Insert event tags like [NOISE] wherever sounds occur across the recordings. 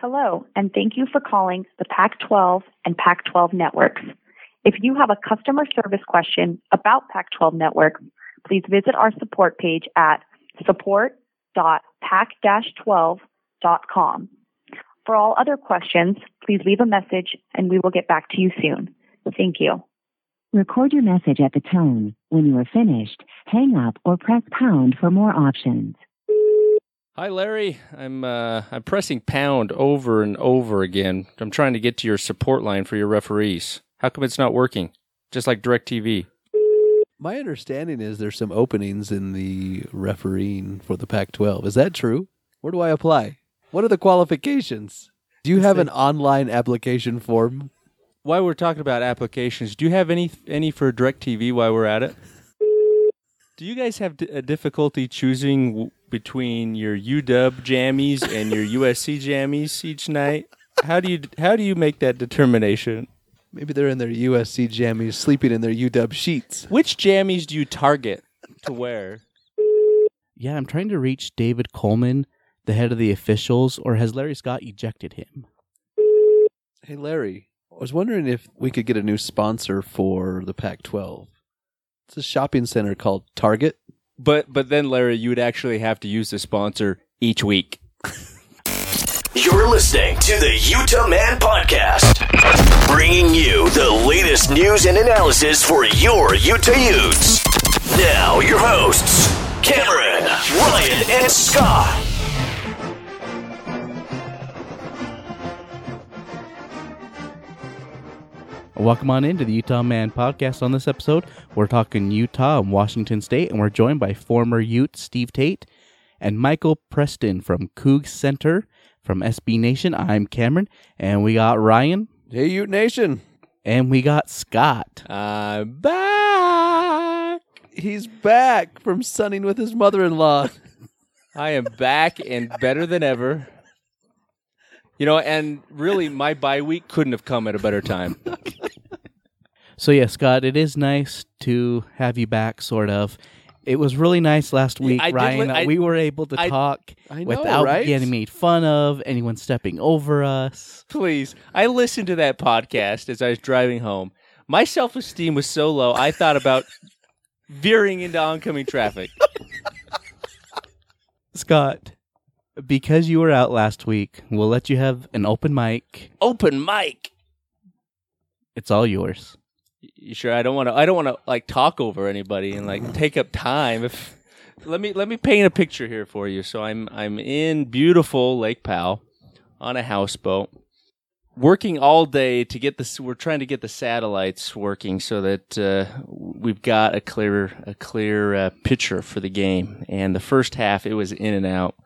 Hello, and thank you for calling the Pac 12 and Pac 12 networks. If you have a customer service question about Pac 12 networks, please visit our support page at support.pac 12.com. For all other questions, please leave a message and we will get back to you soon. Thank you. Record your message at the tone. When you are finished, hang up or press pound for more options. Hi, Larry. I'm uh, I'm pressing pound over and over again. I'm trying to get to your support line for your referees. How come it's not working? Just like DirecTV. My understanding is there's some openings in the refereeing for the Pac-12. Is that true? Where do I apply? What are the qualifications? Do you have an online application form? While we're talking about applications, do you have any any for DirecTV while we're at it? Do you guys have d- a difficulty choosing between your UW jammies and your USC jammies each night? How do you how do you make that determination? Maybe they're in their USC jammies, sleeping in their UW sheets. Which jammies do you target to wear? Yeah, I'm trying to reach David Coleman, the head of the officials, or has Larry Scott ejected him? Hey, Larry, I was wondering if we could get a new sponsor for the Pac-12. It's a shopping center called Target. But but then Larry, you would actually have to use the sponsor each week. You're listening to the Utah Man Podcast, bringing you the latest news and analysis for your Utah Utes. Now, your hosts, Cameron, Ryan, and Scott. Welcome on into the Utah Man podcast. On this episode, we're talking Utah and Washington State, and we're joined by former Ute Steve Tate and Michael Preston from Coug Center from SB Nation. I'm Cameron, and we got Ryan, Hey, Ute Nation. and we got Scott. I'm back. He's back from sunning with his mother-in-law. I am back and better than ever. You know, and really, my bye week couldn't have come at a better time. [LAUGHS] So yeah, Scott, it is nice to have you back. Sort of. It was really nice last week, I Ryan. li- that I- we were able to I- talk I know, without right? getting made fun of, anyone stepping over us. Please, I listened to that podcast as I was driving home. My self esteem was so low, I thought about veering into oncoming traffic. [LAUGHS] Scott, because you were out last week, we'll let you have an open mic. Open mic. It's all yours. You sure? I don't want to. I don't want to like talk over anybody and like take up time. If let me let me paint a picture here for you. So I'm I'm in beautiful Lake Powell on a houseboat, working all day to get this. We're trying to get the satellites working so that uh, we've got a clear a clear uh, picture for the game. And the first half, it was in and out,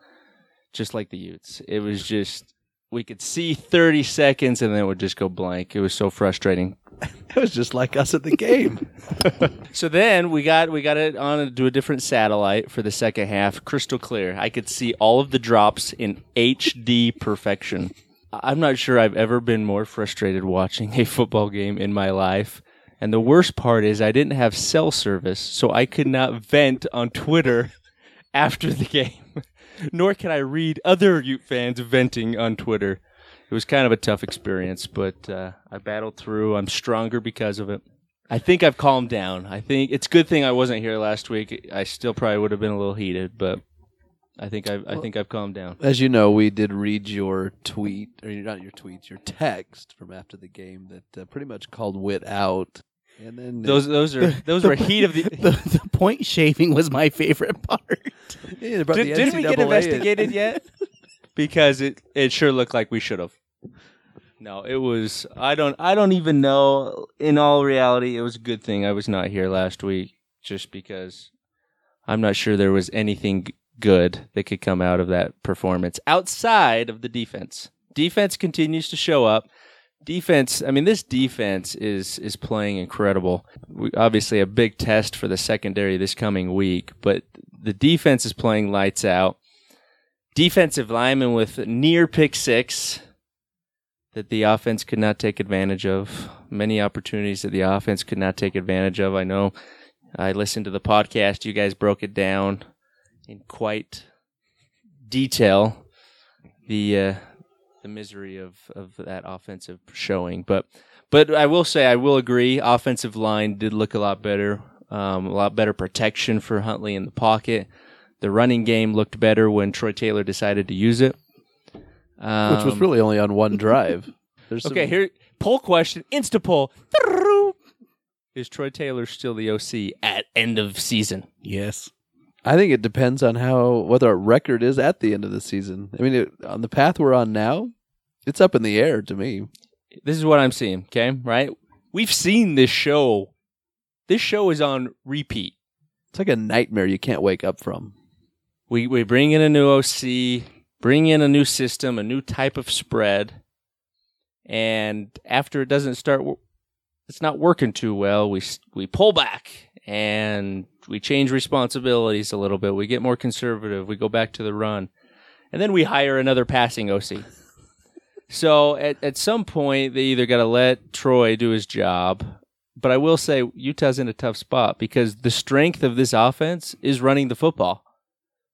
just like the Utes. It was just we could see 30 seconds and then it would just go blank. It was so frustrating. [LAUGHS] It was just like us at the game. [LAUGHS] So then we got we got it on to a different satellite for the second half, crystal clear. I could see all of the drops in HD perfection. I'm not sure I've ever been more frustrated watching a football game in my life. And the worst part is I didn't have cell service, so I could not vent on Twitter [LAUGHS] after the game. Nor can I read other Ute fans venting on Twitter. It was kind of a tough experience, but uh, I battled through. I'm stronger because of it. I think I've calmed down. I think it's a good thing I wasn't here last week. I still probably would have been a little heated, but I think I've, I think I've calmed down. As you know, we did read your tweet, or not your tweet, your text from after the game that uh, pretty much called Whitt out. And then Those those are those were heat of the. [LAUGHS] The, the point shaving was my favorite part. Yeah, Did, the didn't we get NCAA in. investigated yet? [LAUGHS] because it it sure looked like we should have. No, it was. I don't. I don't even know. In all reality, it was a good thing I was not here last week, just because I'm not sure there was anything good that could come out of that performance outside of the defense. Defense continues to show up. Defense. I mean, this defense is is playing incredible. We, obviously, a big test for the secondary this coming week, but the defense is playing lights out. Defensive lineman with near pick six that the offense could not take advantage of. Many opportunities that the offense could not take advantage of. I know I listened to the podcast. You guys broke it down in quite detail. The uh, the misery of of that offensive showing. But but I will say I will agree. Offensive line did look a lot better. Um, a lot better protection for Huntley in the pocket. The running game looked better when Troy Taylor decided to use it. Um, Which was really only on one drive. There's okay. some- Here, poll question, insta poll. Is Troy Taylor still the OC at end of season? Yes. I think it depends on how what our record is at the end of the season. I mean, it, on the path we're on now, it's up in the air to me. This is what I'm seeing. Okay, right? We've seen this show. This show is on repeat. It's like a nightmare you can't wake up from. We we bring in a new OC, bring in a new system, a new type of spread, and after it doesn't start, it's not working too well. We we pull back and we change responsibilities a little bit. We get more conservative. We go back to the run, and then we hire another passing OC. So at at some point, they either got to let Troy do his job. But I will say Utah's in a tough spot because the strength of this offense is running the football.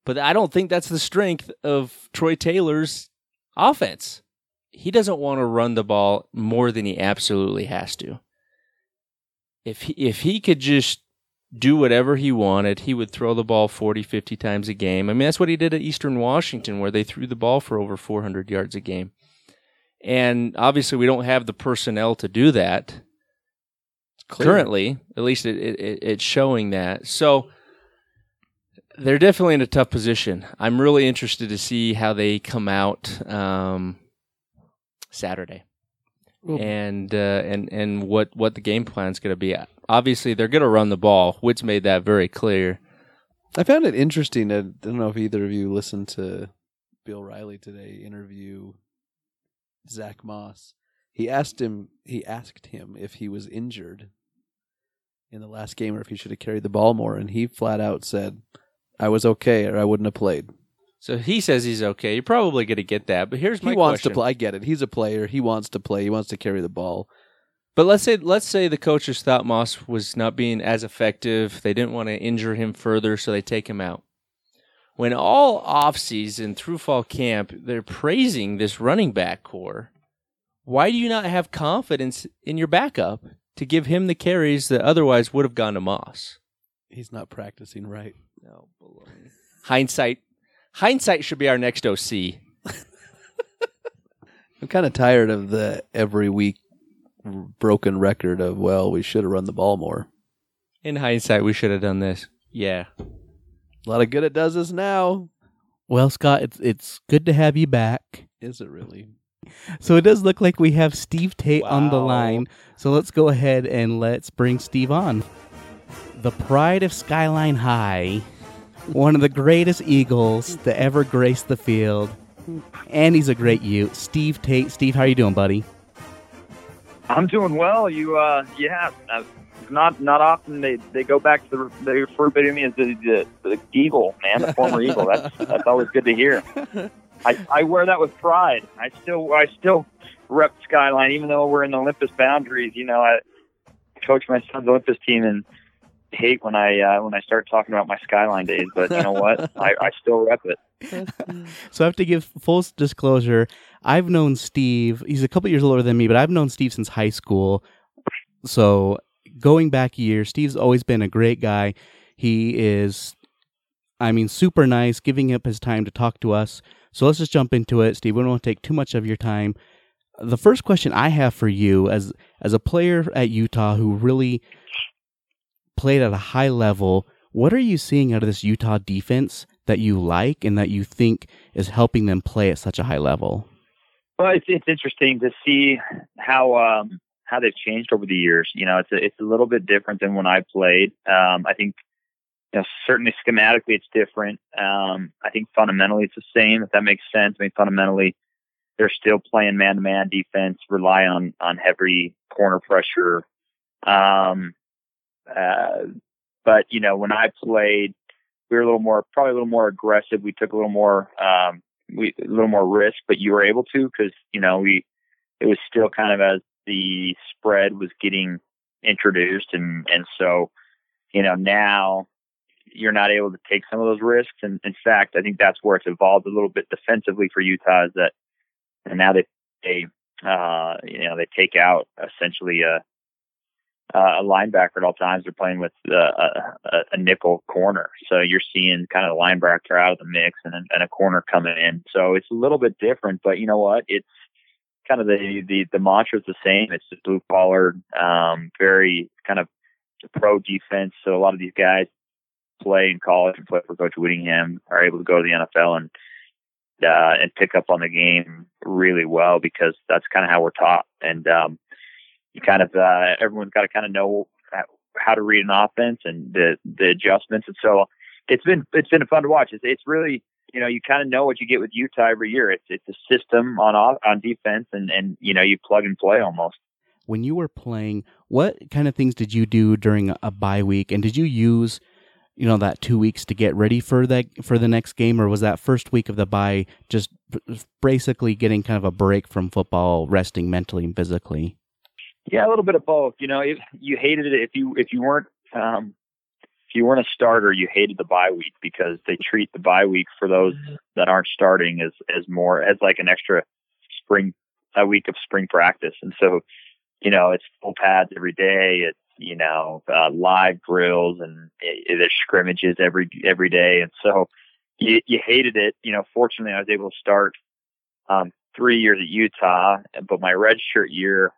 But I don't think that's the strength of Troy Taylor's offense. He doesn't want to run the ball more than he absolutely has to. If he, if he could just do whatever he wanted, he would throw the ball 40, 50 times a game. I mean, that's what he did at Eastern Washington, where they threw the ball for over 400 yards a game. And obviously, we don't have the personnel to do that currently. At least it, it, it, it's showing that. So they're definitely in a tough position. I'm really interested to see how they come out um, Saturday, and uh, and and what what the game plan is going to be. Obviously, they're going to run the ball. Whitt's made that very clear. I found it interesting. I don't know if either of you listened to Bill Riley today interview Zach Moss. He asked him. He asked him if he was injured in the last game or if he should have carried the ball more, and he flat out said, "I was okay, or I wouldn't have played." So he says he's okay. You're probably going to get that. But here's my he wants question. to play. I get it. He's a player. He wants to play. He wants to carry the ball. But let's say let's say the coaches thought Moss was not being as effective. They didn't want to injure him further, so they take him out. When all offseason through fall camp, they're praising this running back corps. Why do you not have confidence in your backup to give him the carries that otherwise would have gone to Moss? He's not practicing right. No, baloney. Hindsight hindsight should be our next OC. [LAUGHS] I'm kind of tired of the every week broken record of well, we should have run the ball more. In hindsight, we should have done this. Yeah. A lot of good it does us now. Well, Scott, it's it's good to have you back. Is it really? So it does look like we have Steve Tate on the line. So let's go ahead and let's bring Steve on. The pride of Skyline High, one of the greatest Eagles to ever grace the field, and he's a great Ute. Steve Tate. Steve, how you doing, buddy? I'm doing well. You, uh, yeah, uh, not not often they, they go back to the they refer to me as the, the the eagle, man, the former eagle. That's [LAUGHS] that's always good to hear. I, I wear that with pride. I still I still rep Skyline, even though we're in the Olympus boundaries. You know, I coach my son's Olympus team and hate when I uh, when I start talking about my Skyline days. But you know what? [LAUGHS] I, I still rep it. So I have to give full disclosure. I've known Steve. He's a couple years older than me, but I've known Steve since high school. So going back years, Steve's always been a great guy. He is, I mean, super nice, giving up his time to talk to us. So let's just jump into it, Steve. We don't want to take too much of your time. The first question I have for you, as as a player at Utah who really played at a high level, what are you seeing out of this Utah defense that you like and that you think is helping them play at such a high level? Well, it's it's interesting to see how um, how they've changed over the years. You know, it's a, it's a little bit different than when I played. Um, I think you know certainly schematically it's different. Um, I think fundamentally it's the same. If that makes sense. I mean, fundamentally they're still playing man to man defense, rely on on heavy corner pressure. Um, uh, but you know, when I played, we were a little more, probably a little more aggressive. We took a little more, um, we a little more risk, but you were able to because you know we it was still kind of as the spread was getting introduced, and and so you know now you're not able to take some of those risks. And in fact, I think that's where it's evolved a little bit defensively for Utah is that and now they they uh, you know they take out essentially a a linebacker at all times. They're playing with uh, a, a, nickel corner, so you're seeing kind of the linebacker out of the mix and, and a corner coming in. So it's a little bit different, but you know what? It's kind of the the the mantra is the same. It's blue collar, um, very kind of pro defense. So a lot of these guys play in college and play for Coach Whittingham are able to go to the NFL and uh, and pick up on the game really well because that's kind of how we're taught. And um, you kind of uh, everyone's got to kind of know how to read an offense and the the adjustments. And so it's been it's been fun to watch. It's it's really you know you kind of know what you get with Utah every year. It's it's a system on on defense and and you know you plug and play almost. When you were playing, what kind of things did you do during a bye week, and did you use you know that two weeks to get ready for that for the next game or was that first week of the bye just basically getting kind of a break from football resting mentally and physically yeah a little bit of both you know if you hated it if you if you weren't um if you weren't a starter you hated the bye week because they treat the bye week for those that aren't starting as as more as like an extra spring a week of spring practice. And so you know it's full pads every day it's you know, uh, live drills and it, there's scrimmages every every day, and so you, you hated it. You know, fortunately, I was able to start um, three years at Utah, but my redshirt year,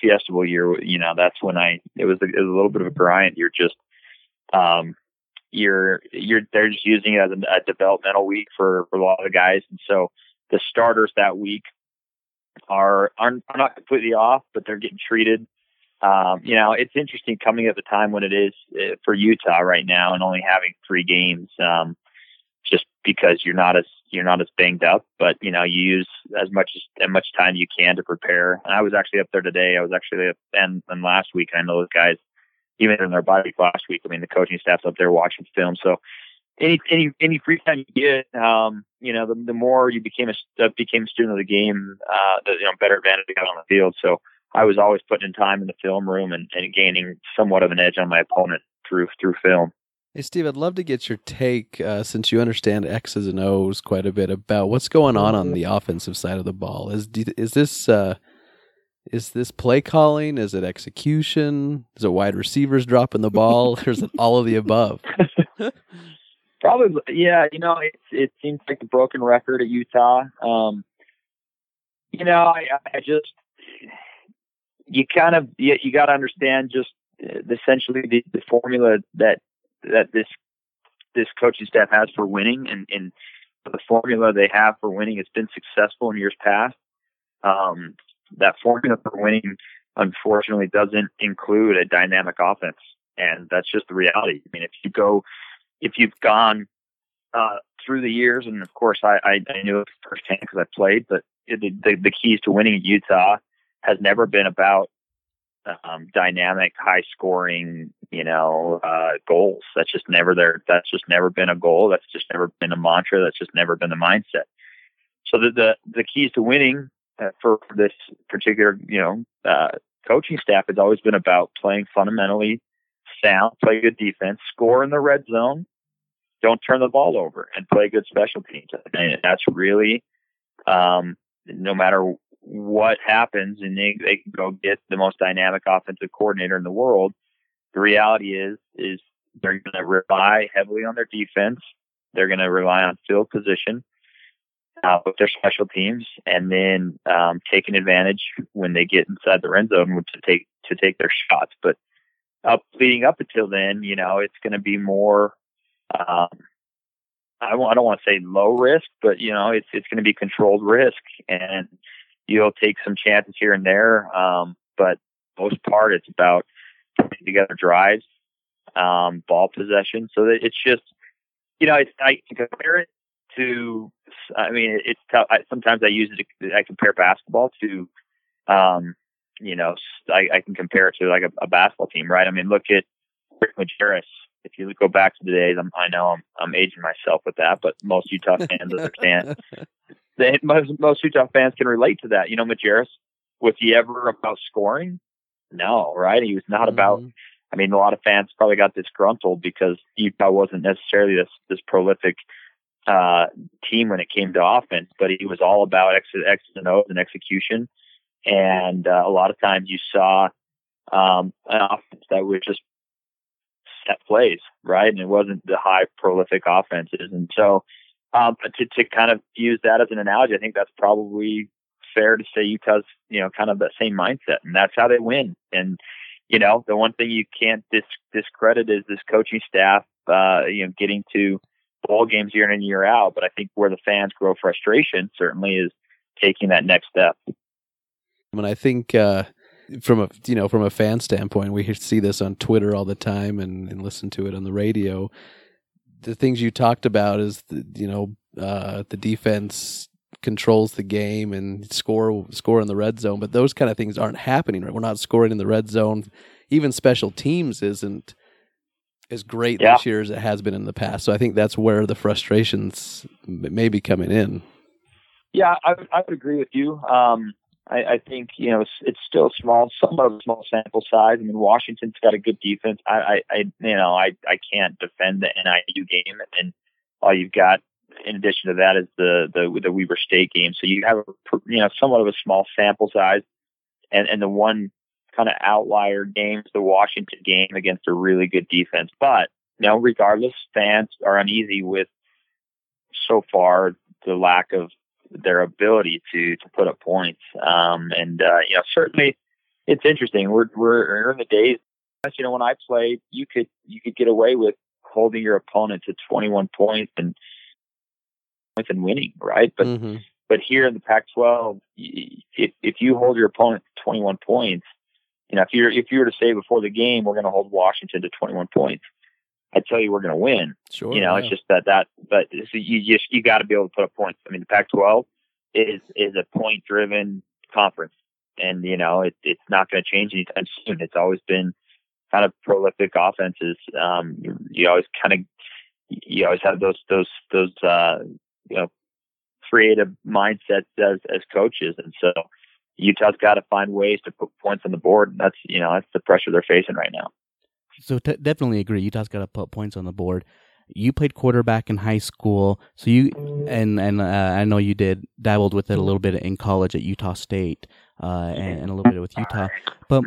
Fiesta year, you know, that's when I it was a, it was a little bit of a grind. You're just um, you're you're they're just using it as a, a developmental week for for a lot of guys, and so the starters that week are are, not completely off, but they're getting treated um, you know, it's interesting coming at the time when it is uh, for Utah right now and only having three games, um, just because you're not as you're not as banged up, but you know, you use as much as, much time you can to prepare. And I was actually up there today. I was actually up and, and last week. I know those guys, even in their body last week. I mean, the coaching staff's up there watching film. So any any any free time you get, um, you know, the, the more you became a uh, became a student of the game, uh, the you know better advantage you got on the field. So I was always putting in time in the film room and, and gaining somewhat of an edge on my opponent through through film. Hey, Steve, I'd love to get your take, uh, since you understand X's and O's quite a bit, about what's going on on the offensive side of the ball. Is is this uh, is this play calling? Is it execution? Is it wide receivers dropping the ball? or is it all of the above? [LAUGHS] Probably, yeah. You know, it it seems like a broken record at Utah. Um, you know, I, I just you kind of you, you got to understand just uh, essentially the, the formula that that this this coaching staff has for winning, and, and the formula they have for winning has been successful in years past. Um, that formula for winning, unfortunately, doesn't include a dynamic offense, and that's just the reality. I mean, if you go, if you've gone uh, through the years, and of course, I, I, I knew it firsthand because I played, but the, the, the keys to winning at Utah has never been about um, dynamic, high scoring, you know, uh, goals. That's just never there. That's just never been a goal. That's just never been a mantra. That's just never been the mindset. So the the, the keys to winning uh, for this particular, you know, uh, coaching staff has always been about playing fundamentally sound, play good defense, score in the red zone, don't turn the ball over, and play good special teams. And that's really, um, no matter what happens and they, they can go get the most dynamic offensive coordinator in the world. The reality is, is they're going to rely heavily on their defense. They're going to rely on field position uh, with their special teams, and then um, taking advantage when they get inside the red zone to take to take their shots. But up leading up until then, you know, it's going to be more. Um, don't want to say low risk, but you know, it's it's going to be controlled risk, and you'll take some chances here and there. Um, but most part, it's about putting together drives, um, ball possession. So that it's just, you know, it's, I compare it to, I mean, it's tough. I, sometimes I use it, to, I compare basketball to, um, you know, I, I can compare it to like a, a basketball team, right? I mean, look at Rick Majerus. If you go back to the days, I'm, I know I'm, I'm aging myself with that, but most Utah fans understand [LAUGHS] they, most, most Utah fans can relate to that. You know, Majerus, was he ever about scoring? No, right? He was not mm-hmm. about. I mean, a lot of fans probably got disgruntled because Utah wasn't necessarily this this prolific uh, team when it came to offense, but he was all about X, X and O's and execution. And uh, a lot of times you saw um, an offense that would just set plays, right? And it wasn't the high prolific offenses. And so um, to, to kind of use that as an analogy, I think that's probably fair to say Utah's, you know, kind of that same mindset. And that's how they win. And, you know, the one thing you can't dis- discredit is this coaching staff, uh, you know, getting to bowl games year in and year out. But I think where the fans grow frustration certainly is taking that next step. And I think uh, from a you know from a fan standpoint, we see this on Twitter all the time and, and listen to it on the radio. The things you talked about is the, you know uh, the defense controls the game and score score in the red zone, but those kind of things aren't happening. Right, we're not scoring in the red zone. Even special teams isn't as great Yeah. this year as it has been in the past. So I think that's where the frustrations may be coming in. Yeah, I, would- I would agree with you. Um, I, I think you know it's, it's still small, somewhat of a small sample size. I mean, Washington's got a good defense. I, I, I you know, I, I can't defend the NIU game, and all you've got in addition to that is the the the Weber State game. So you have a you know somewhat of a small sample size, and and the one kind of outlier game is the Washington game against a really good defense. But you know, regardless, fans are uneasy with so far the lack of their ability to to put up points. Um, and uh, you know, certainly it's interesting. We're we're in the days. You know, when I played, you could you could get away with holding your opponent to 21 points and points and winning, right? But Mhm. but here in the Pac-12, y- if if you hold your opponent to 21 points, you know, if you're if you were to say before the game we're going to hold Washington to 21 points, I'd tell you we're going to win. sure, You know, yeah. it's just that that, but so you just you got to be able to put up points. I mean, the Pac-12 is is a point-driven conference, and you know it, it's not going to change anytime soon. It's always been kind of prolific offenses. Um, you, you always kind of you always have those those those uh, you know creative mindsets as as coaches, and so Utah's got to find ways to put points on the board. And that's you know that's the pressure they're facing right now. So t- definitely agree. Utah's got to put points on the board. You played quarterback in high school, so you and and uh, I know you did dabbled with it a little bit in college at Utah State, uh, and, and a little bit with Utah. But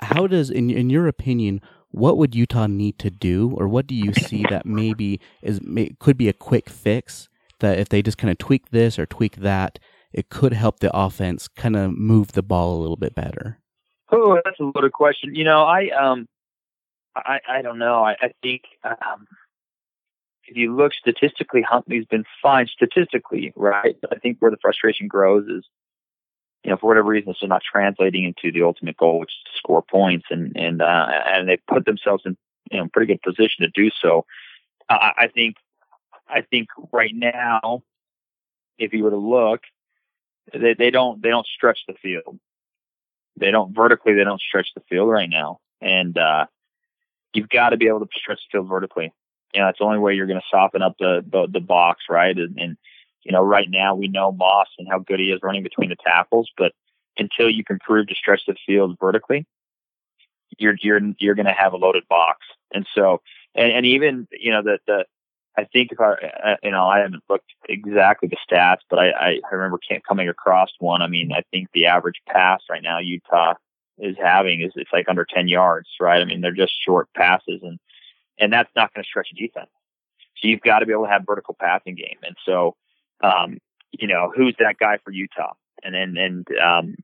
how does, in in your opinion, what would Utah need to do, or what do you see that maybe is may, could be a quick fix that if they just kind of tweak this or tweak that, it could help the offense kind of move the ball a little bit better. Oh, that's a loaded question. You know, I um, I I don't know. I, I think um, if you look statistically, Huntley's been fine statistically, right? But I think where the frustration grows is, you know, for whatever reason, it's not translating into the ultimate goal, which is to score points, and and uh, and they put themselves in you know pretty good position to do so. I, I think I think right now, if you were to look, they they don't they don't stretch the field they don't vertically they don't stretch the field right now and uh you've got to be able to stretch the field vertically. You know that's the only way you're going to soften up the, the the box right? And, and you know right now we know moss and how good he is running between the tackles but until you can prove to stretch the field vertically you're you're you're going to have a loaded box. And so and, and even you know the the I think if I, you know, I haven't looked exactly the stats, but I, I, I remember coming across one. I mean, I think the average pass right now Utah is having is it's like under 10 yards, right? I mean, they're just short passes and, and that's not going to stretch a defense. So you've got to be able to have vertical passing game. And so, um, you know, who's that guy for Utah? And then, and, um,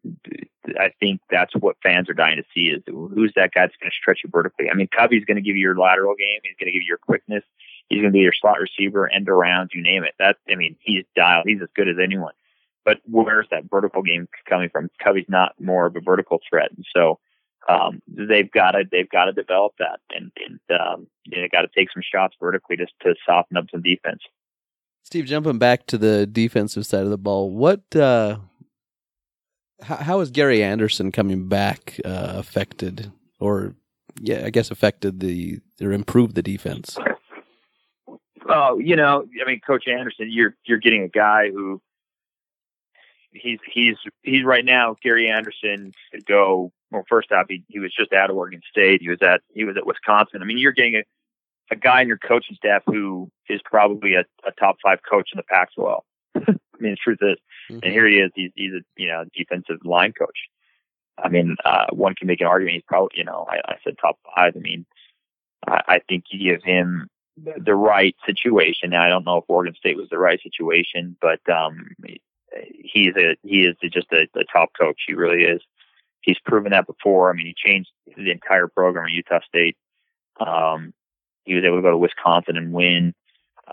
I think that's what fans are dying to see is who's that guy that's going to stretch you vertically. I mean, Covey's going to give you your lateral game. He's going to give you your quickness. He's going to be your slot receiver, end around, you name it. That I mean, he's dialed. He's as good as anyone. But where's that vertical game coming from? Covey's not more of a vertical threat, and so um, they've got to they've got to develop that, and, and um, they got to take some shots vertically just to soften up some defense. Steve, jumping back to the defensive side of the ball, what uh, how, how is Gary Anderson coming back uh, affected, or yeah, I guess affected the or improved the defense? Oh, you know, I mean, Coach Anderson, you're you're getting a guy who he's he's he's right now. Gary Anderson could go. Well, first off, he, he was just out of Oregon State. He was at he was at Wisconsin. I mean, you're getting a a guy in your coaching staff who is probably a, a top five coach in the Pac-12. [LAUGHS] I mean, the truth is, Mhm. and here he is. He's, he's a you know defensive line coach. I mean, uh, one can make an argument. He's probably you know I, I said top five. I mean, I, I think you give him the, the right situation. Now I don't know if Oregon State was the right situation, but um, he's a he is just a, a top coach. He really is. He's proven that before. I mean, he changed the entire program at Utah State. Um, he was able to go to Wisconsin and win.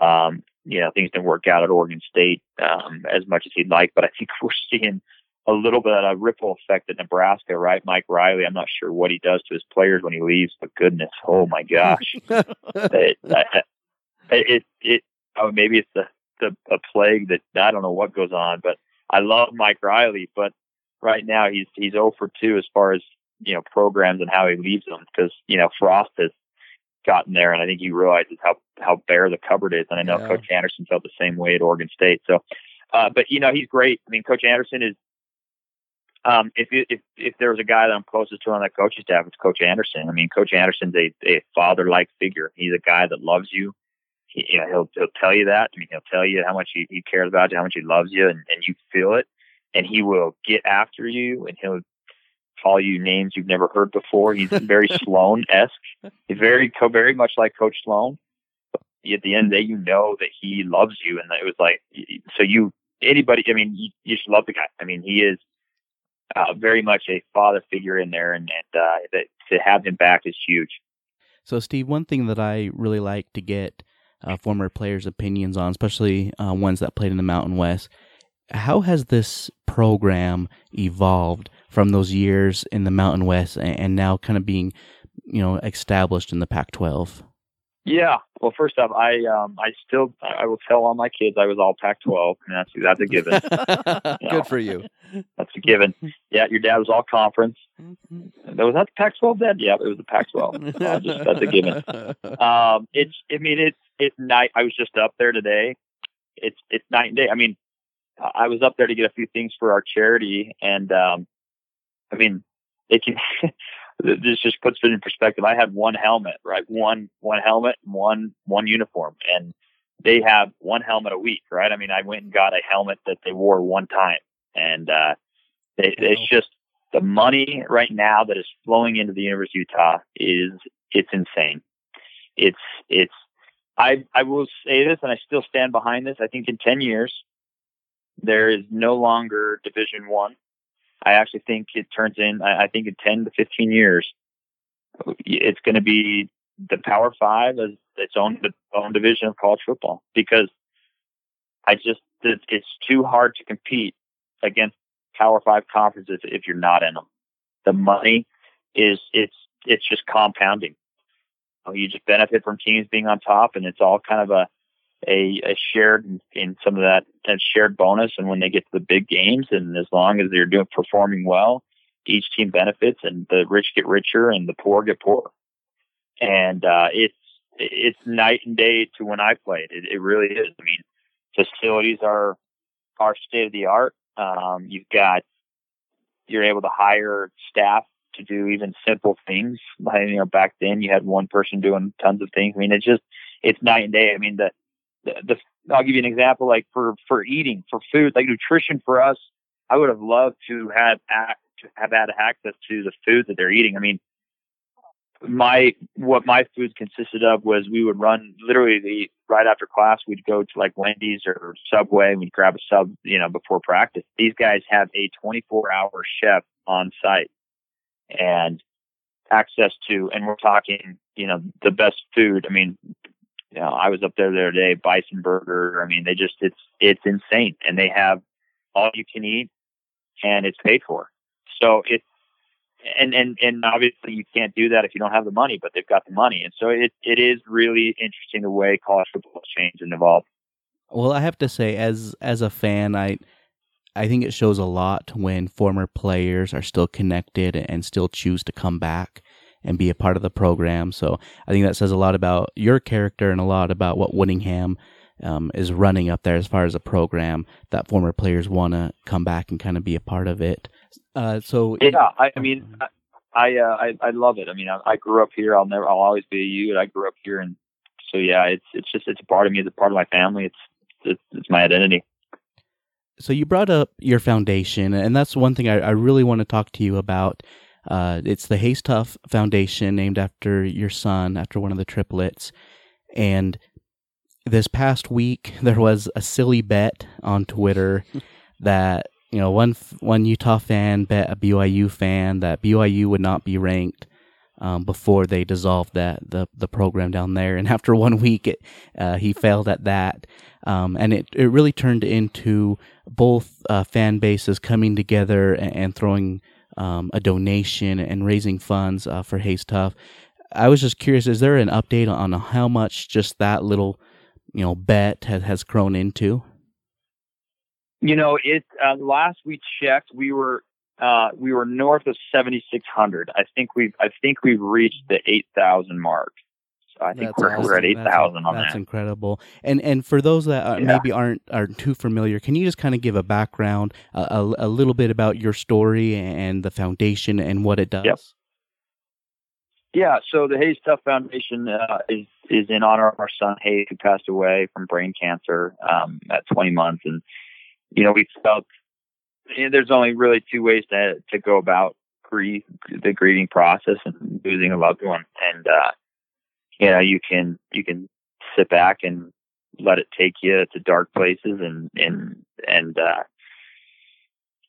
Um, you know, things didn't work out at Oregon State um, as much as he'd like, but I think [LAUGHS] we're seeing a little bit of a ripple effect at Nebraska, right? Mike Riley, I'm not sure what he does to his players when he leaves, but goodness, oh my gosh, [LAUGHS] it, I- it, it, oh, maybe it's the, the, a plague that I don't know what goes on, but I love Mike Riley, but right now he's, he's 0 for 2 as far as, you know, programs and how he leaves them because, you know, Frost has gotten there and I think he realizes how, how bare the cupboard is. And I know Yeah. Coach Anderson felt the same way at Oregon State. So, uh, but you know, he's great. I mean, Coach Anderson is, um, if you, if if there was a guy that I'm closest to on that coaching staff, it's Coach Anderson. I mean, Coach Anderson's a, a father-like figure. He's a guy that loves you. You know, he'll he'll tell you that. I mean, he'll tell you how much he, he cares about you, how much he loves you, and, and you feel it. And he will get after you, and he'll call you names you've never heard before. He's [LAUGHS] very Sloan esque. He's very very much like Coach Sloan. But at the end of the day, you know that he loves you, and it was like so you anybody. I mean, you, you just love the guy. I mean, he is uh, very much a father figure in there, and, and uh, that to have him back is huge. So, Steve, one thing that I really like to get uh, former players' opinions on, especially uh, ones that played in the Mountain West, how has this program evolved from those years in the Mountain West and, and now kind of being, you know, established in the Pac-12? Yeah. Well, first off, I um, I still I will tell all my kids I was all Pac-12, and that's that's a given. [LAUGHS] Good for you. That's a given. Yeah, your dad was all conference. Was that the Pac-12 dad? Yeah, it was the Pac-12. Uh, [LAUGHS] just, that's a given. Um, it's I mean it's it's night. I was just up there today. It's it's night and day. I mean, I was up there to get a few things for our charity, and um, I mean, it can. [LAUGHS] this just puts it in perspective. I had one helmet, right? One one helmet, one one uniform, and they have one helmet a week, right? I mean, I went and got a helmet that they wore one time, and uh, they, it's just the money right now that is flowing into the University of Utah is it's insane. It's it's I I will say this, and I still stand behind this. I think in ten years there is no longer Division One. I actually think it turns in. I, I think in ten to fifteen years, it's going to be the Power Five as its own own division of college football because I just it, it's too hard to compete against Power Five conferences if you're not in them. The money is it's it's just compounding. You just benefit from teams being on top, and it's all kind of a a, a shared in, some of that, that shared bonus. And when they get to the big games, and as long as they're doing performing well, each team benefits, and the rich get richer, and the poor get poorer. And uh, it's it's night and day to when I played. It, it really is. I mean, facilities are are state of the art. Um, you've got you're able to hire staff to do even simple things. Like, you know, back then you had one person doing tons of things. I mean, it's just it's night and day. I mean, the the, I'll give you an example. Like for for eating, for food, like nutrition for us, I would have loved to have to have had access to the food that they're eating. I mean, my what my food consisted of was we would run literally the right after class we'd go to like Wendy's or Subway and we'd grab a sub you know before practice. These guys have a 24 hour chef on site and access to and we're talking you know the best food. I mean you know I was up there the other day Bison Burger. I mean they just it's it's insane and they have all you can eat and it's paid for. So it's and and and obviously you can't do that if you don't have the money, but they've got the money, and so it it is really interesting the way college football has changed and evolved. Well, I have to say, as as a fan, I I think it shows a lot when former players are still connected and still choose to come back and be a part of the program. So I think that says a lot about your character and a lot about what Whittingham um, is running up there as far as a program that former players want to come back and kind of be a part of it. Uh, so Yeah, I, I mean, I I, uh, I I love it. I mean, I, I grew up here. I'll never, I'll always be a Ute. I grew up here and so yeah, it's it's just it's a part of me. It's a part of my family. It's it's, it's my identity. So you brought up your foundation, and that's one thing I, I really want to talk to you about. Uh, it's the Hayes Tough Foundation, named after your son, after one of the triplets. And this past week, [LAUGHS] there was a silly bet on Twitter [LAUGHS] that you know one one Utah fan bet a BYU fan that BYU would not be ranked um, before they dissolved that the the program down there. And [LAUGHS] after one week, it, uh, he failed at that, um, and it it really turned into both uh, fan bases coming together and, and throwing um, a donation and raising funds uh, for Hayes Tough. I was just curious: is there an update on how much just that little you know bet has has grown into? You know, it uh, last we checked, we were uh, we were north of 7,600. I think we've, I think we've reached the 8,000 mark. I think we're, awesome. we're, at 8,000 on that's that. incredible. And, and for those that uh, yeah. maybe aren't, aren't too familiar, can you just kind of give a background, uh, a, a little bit about your story and the foundation and what it does? Yep. Yeah, so the Hayes Tough Foundation uh, is is in honor of our son Hayes, who passed away from brain cancer um, at 20 months, and you know we felt there's only really two ways to to go about grief, the grieving process and losing a loved one. And uh, you know, you can you can sit back and let it take you to dark places and and and uh,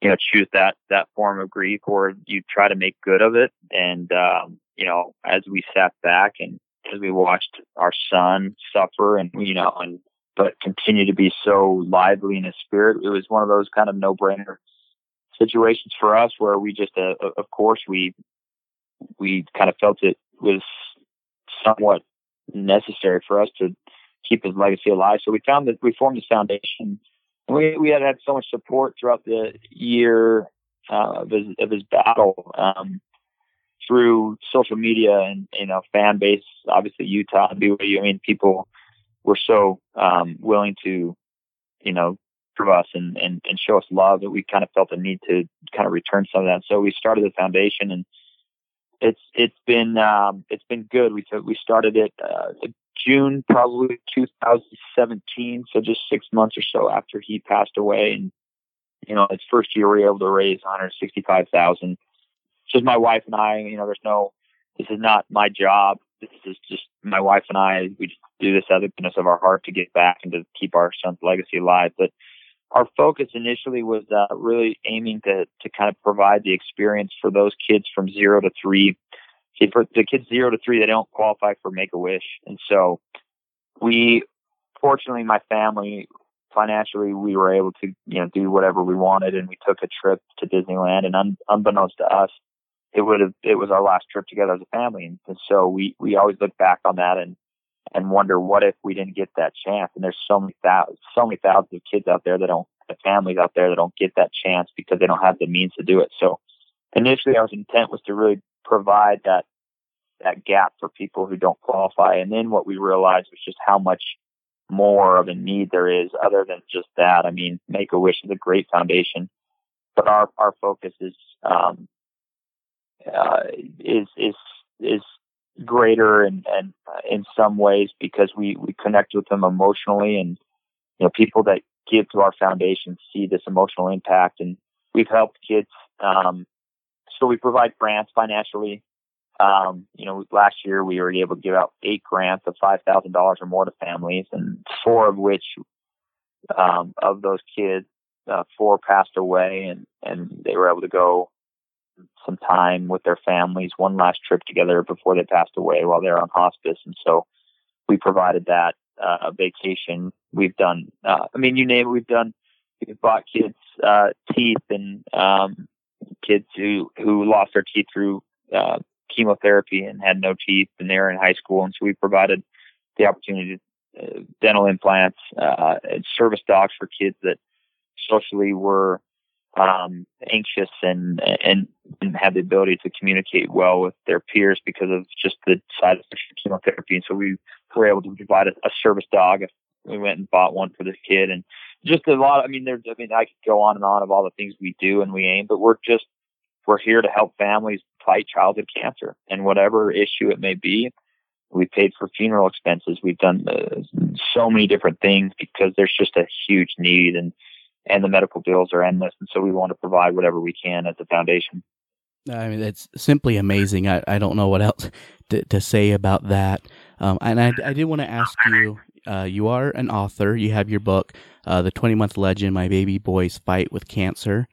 you know choose that that form of grief, or you try to make good of it. And um, you know, as we sat back and as we watched our son suffer, and you know, and but continue to be so lively in his spirit. It was one of those kind of no brainer situations for us where we just, uh, of course, we, we kind of felt it was somewhat necessary for us to keep his legacy alive. So we found that we formed this foundation. We, we had had so much support throughout the year uh, of, his, of his battle um, through social media and you know fan base. Obviously, Utah, BYU. I mean, people were so um, willing to, you know, for us and, and, and show us love that we kind of felt the need to kind of return some of that. So we started the foundation and it's, it's been, um, it's been good. We took, we started it, uh, June, probably 2017. So just six months or so after he passed away. And, you know, its first year we were able to raise 165,000. Just my wife and I, you know, there's no, this is not my job. This is just my wife and I, we just do this out of the goodness of our heart to get back and to keep our son's legacy alive. But our focus initially was uh, really aiming to to kind of provide the experience for those kids from zero to three. See, for the kids zero to three, they don't qualify for Make a Wish, and so we, fortunately, my family financially, we were able to you know do whatever we wanted, and we took a trip to Disneyland. And un, unbeknownst to us, it would have it was our last trip together as a family, and, and so we we always look back on that and and wonder what if we didn't get that chance. And there's so many thousands, so many thousands of kids out there that don't, the families out there that don't get that chance because they don't have the means to do it. So initially our intent was to really provide that, that gap for people who don't qualify. And then what we realized was just how much more of a need there is other than just that. I mean, Make a Wish is a great foundation, but our, our focus is, um, uh, is, is, is greater and, and uh, in some ways because we, we connect with them emotionally and, you know, people that give to our foundation see this emotional impact and we've helped kids. Um, so we provide grants financially. Um, you know, last year we were able to give out eight grants of $5,000 or more to families and four of which, um, of those kids, uh, four passed away and, and they were able to go some time with their families, one last trip together before they passed away while they're on hospice. And so we provided that uh, vacation. We've done, uh, I mean, you name it, we've done, we've bought kids, uh, teeth and, um, kids who, who lost their teeth through, uh, chemotherapy and had no teeth and they're in high school. And so we provided the opportunity to, uh, dental implants, uh, and service dogs for kids that socially were, um, anxious and, and didn't have the ability to communicate well with their peers because of just the side effects of chemotherapy. And so we were able to provide a, a service dog. We went and bought one for this kid and just a lot. I mean, there's, I mean, I could go on and on of all the things we do and we aim, but we're just, we're here to help families fight childhood cancer and whatever issue it may be. we paid for funeral expenses. We've done uh, so many different things because there's just a huge need and, and the medical bills are endless. And so we want to provide whatever we can as a foundation. I mean, it's simply amazing. I, I don't know what else to, to say about that. Um, and I, I did want to ask you, uh, you are an author. You have your book, uh, The 20 Month Legend, My Baby Boy's Fight with Cancer.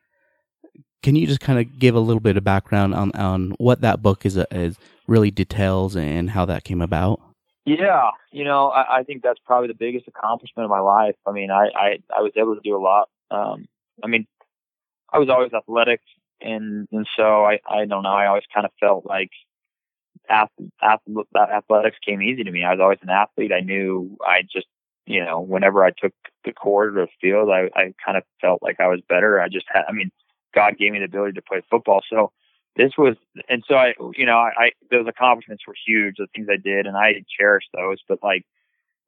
Can you just kind of give a little bit of background on, on what that book is, is really details and how that came about? Yeah, you know, I, I think that's probably the biggest accomplishment of my life. I mean, I, I, I was able to do a lot. Um, I mean, I was always athletic and, and so I, I don't know, I always kind of felt like ath- athletics came easy to me. I was always an athlete. I knew I just, you know, whenever I took the court or the field, I, I kind of felt like I was better. I just had, I mean, God gave me the ability to play football. So this was, and so I, you know, I, I those accomplishments were huge, the things I did, and I cherished those. But like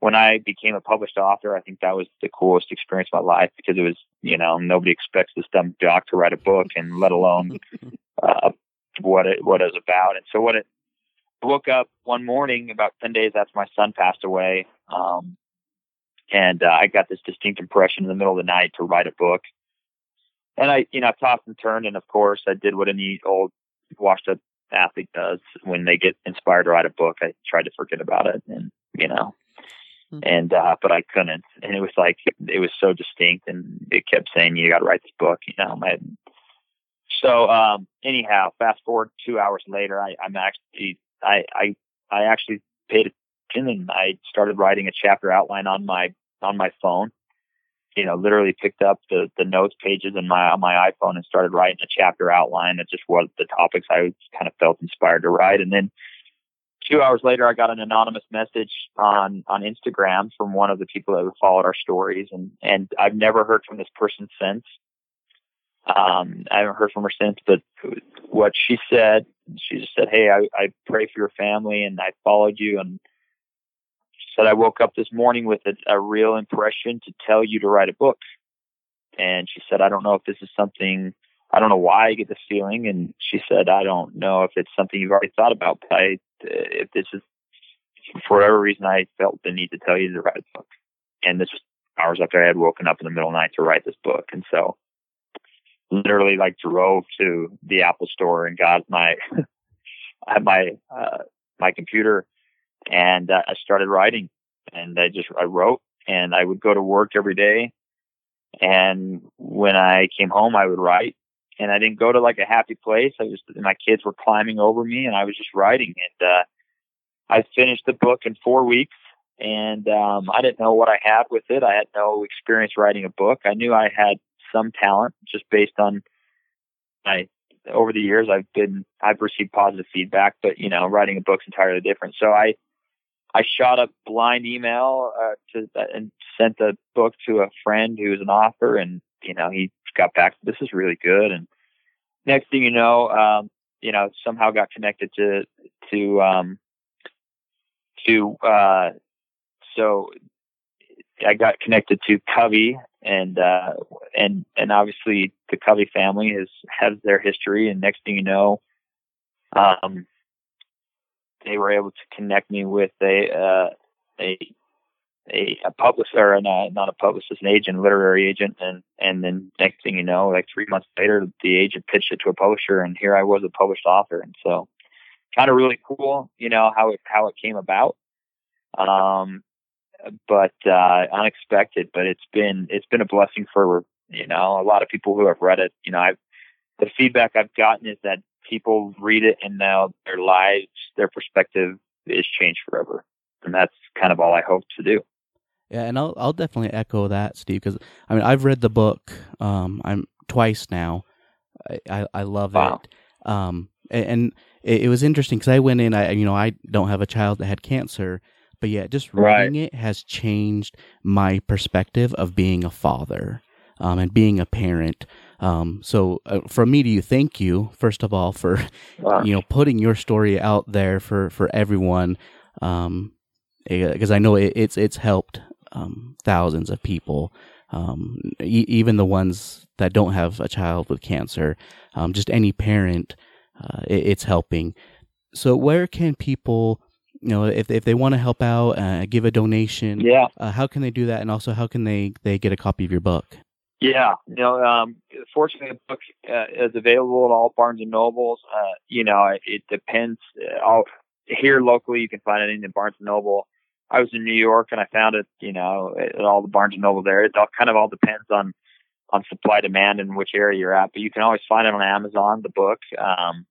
when I became a published author, I think that was the coolest experience of my life because it was, you know, nobody expects this dumb doc to write a book, and let alone [LAUGHS] uh, what it what it's about. And so what it, I woke up one morning about ten days after my son passed away, um, and uh, I got this distinct impression in the middle of the night to write a book and I, you know, I tossed and turned, and of course, I did what any old washed up athlete does when they get inspired to write a book. I tried to forget about it, and you know. And uh, but I couldn't, and it was like it was so distinct, and it kept saying you got to write this book, you know. My, so um, anyhow, fast forward two hours later, I, I'm actually I I I actually paid attention, and I started writing a chapter outline on my on my phone you know, literally picked up the, the notes pages in my, on my iPhone and started writing a chapter outline of just what the topics I kind of felt inspired to write. And then two hours later, I got an anonymous message on, on Instagram from one of the people that followed our stories. And, and I've never heard from this person since. Um, I haven't heard from her since, but what she said, she just said, Hey, I, I pray for your family and I followed you and she said I woke up this morning with a, a real impression to tell you to write a book. And she said, I don't know if this is something, I don't know why I get this feeling. And she said, I don't know if it's something you've already thought about, but I, if this is for whatever reason, I felt the need to tell you to write a book. And this was hours after I had woken up in the middle of the night to write this book. And so literally like drove to the Apple store and got my, I [LAUGHS] had my, uh, my computer and uh, I started writing and I just I wrote and I would go to work every day and when I came home I would write and I didn't go to like a happy place. I just my kids were climbing over me and I was just writing. And uh I finished the book in 4 weeks and um I didn't know what I had with it. I had no experience writing a book. I knew I had some talent just based on my over the years I've been I've received positive feedback but you know writing a book's entirely different. So I I shot a blind email uh, to and sent the book to a friend who was an author, and you know he got back. This is really good, and next thing you know, um, you know somehow got connected to to um, to uh, so I got connected to Covey, and uh, and and obviously the Covey family has has their history, and next thing you know, um, they were able to connect me with a uh, a a, a publisher and uh, not a publicist, an agent, literary agent, and and then next thing you know, like three months later, the agent pitched it to a publisher, and here I was a published author, and so kind of really cool, you know how it how it came about, um, but uh, unexpected, but it's been it's been a blessing for you know a lot of people who have read it. You know, I've the feedback I've gotten is that people read it and now their lives, their perspective is changed forever. And that's kind of all I hope to do. Yeah, and I'll I'll definitely echo that, Steve, because I mean I've read the book um I'm twice now. I I, I love wow. it. Um and, and it, it, was interesting because I went in. I you know I don't have a child that had cancer, but yeah, just reading right. it has changed my perspective of being a father um, and being a parent. Um, so uh, from me to you, thank you first of all for wow. you know putting your story out there for for everyone because um, eh, I know it, it's it's helped um, thousands of people, um, e- even the ones that don't have a child with cancer. Um, just any parent, uh, it, it's helping. So where can people you know, if if they want to help out, uh, give a donation, Yeah. uh, how can they do that? And also, how can they they get a copy of your book? Yeah, you know, um, fortunately, the book uh, is available at all Barnes and Nobles. Uh, you know, it, it depends. Uh, all, here locally, you can find it in the Barnes and Noble. I was in New York and I found it, you know, at all the Barnes and Noble there. It all kind of all depends on on supply demand and which area you're at. But you can always find it on Amazon, the book. Um,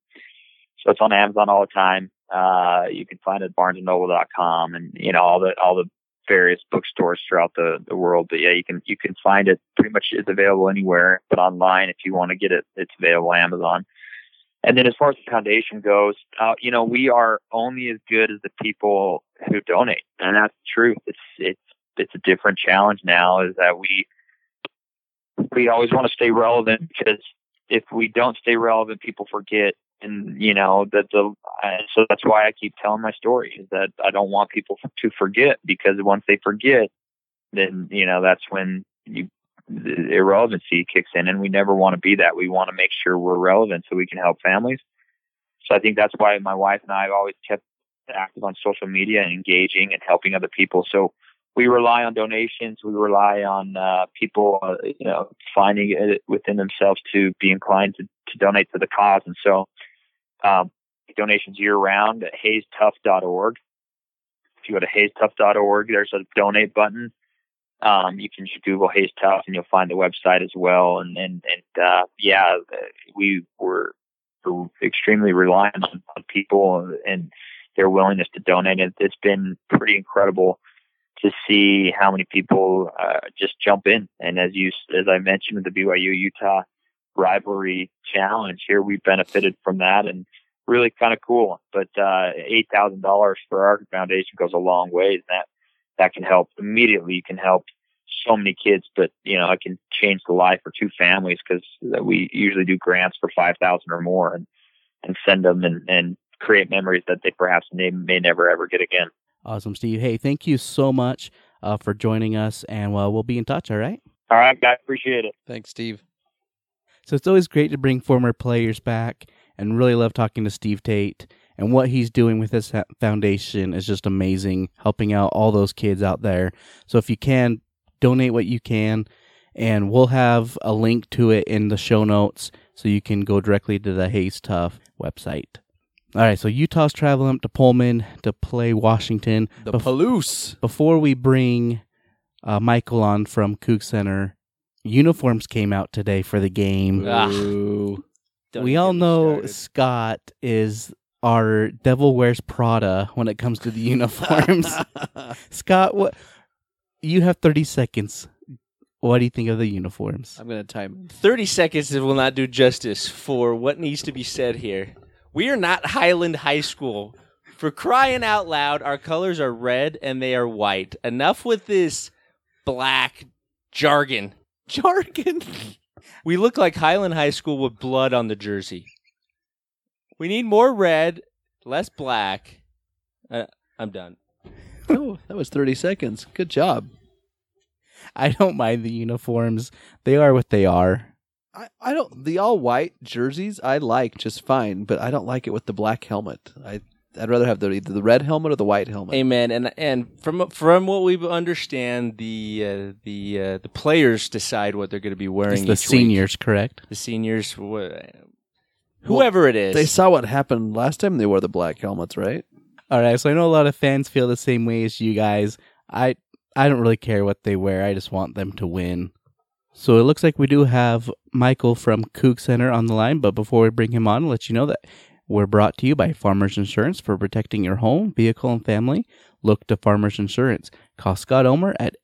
so it's on Amazon all the time. Uh, you can find it at BarnesandNoble.com and you know all the all the various bookstores throughout the, the world. But yeah, you can you can find it pretty much it's available anywhere, but online if you want to get it, it's available on Amazon. And then as far as the foundation goes, uh, you know, we are only as good as the people who donate, and that's the truth. It's it's it's a different challenge now. Is that we we always want to stay relevant because if we don't stay relevant, people forget. And you know that the uh, so that's why I keep telling my story is that I don't want people to forget because once they forget, then you know that's when you irrelevancy kicks in, and we never want to be that. We want to make sure we're relevant so we can help families. So I think that's why my wife and I have always kept active on social media and engaging and helping other people. So we rely on donations. We rely on uh, people, uh, you know, finding it within themselves to be inclined to, to donate to the cause. And so, um, donations year round at hayestough.org. If you go to hayestough.org, there's a donate button. Um, you can just Google Hayes Tough and you'll find the website as well. And, and, and, uh, yeah, we were extremely reliant on, on people and their willingness to donate. It, it's been pretty incredible to see how many people uh, just jump in. And as you, as I mentioned with the BYU Utah rivalry challenge, here we benefited from that and really kind of cool. But uh, eight thousand dollars for our foundation goes a long way. That that can help immediately. You can help so many kids, but you know I can change the life for two families because we usually do grants for five thousand or more and and send them and and create memories that they perhaps may, may never ever get again. Awesome, Steve. Hey, thank you so much uh, for joining us, and well, we'll be in touch. All right. All right, guys. Appreciate it. Thanks, Steve. So it's always great to bring former players back, and really love talking to Steve Tate. And what he's doing with this foundation is just amazing, helping out all those kids out there. So if you can, donate what you can, and we'll have a link to it in the show notes so you can go directly to the Hayes Tough website. All right, so Utah's traveling up to Pullman to play Washington. The Bef- Palouse. Before we bring uh, Michael on from Coug Center, uniforms came out today for the game. Ah. Ooh. We all know started. Scott is our Devil Wears Prada when it comes to the uniforms. [LAUGHS] Scott, what you have 30 seconds. What do you think of the uniforms? I'm going to time. 30 seconds will not do justice for what needs to be said here. We are not Highland High School. For crying out loud, our colors are red and they are white. Enough with this black jargon. [LAUGHS] Jargon. We look like Highland High School with blood on the jersey. We need more red, less black. Uh, I'm done. [LAUGHS] Oh, that was 30 seconds. Good job. I don't mind the uniforms. They are what they are. I, I don't the all white jerseys I like just fine, but I don't like it with the black helmet. I I'd rather have the either the red helmet or the white helmet. Amen. And and from from what we understand, the uh, the uh, the players decide what they're going to be wearing. It's the each week. seniors, correct? the seniors, wh- whoever it is. They saw what happened last time they wore the black helmets, right? All right, so I know a lot of fans feel the same way as you guys. I I don't really care what they wear. I just want them to win. So it looks like we do have Michael from Coug Center on the line, but before we bring him on, I'll let you know that we're brought to you by Farmers Insurance for protecting your home, vehicle, and family. Look to Farmers Insurance. Call Scott Omer at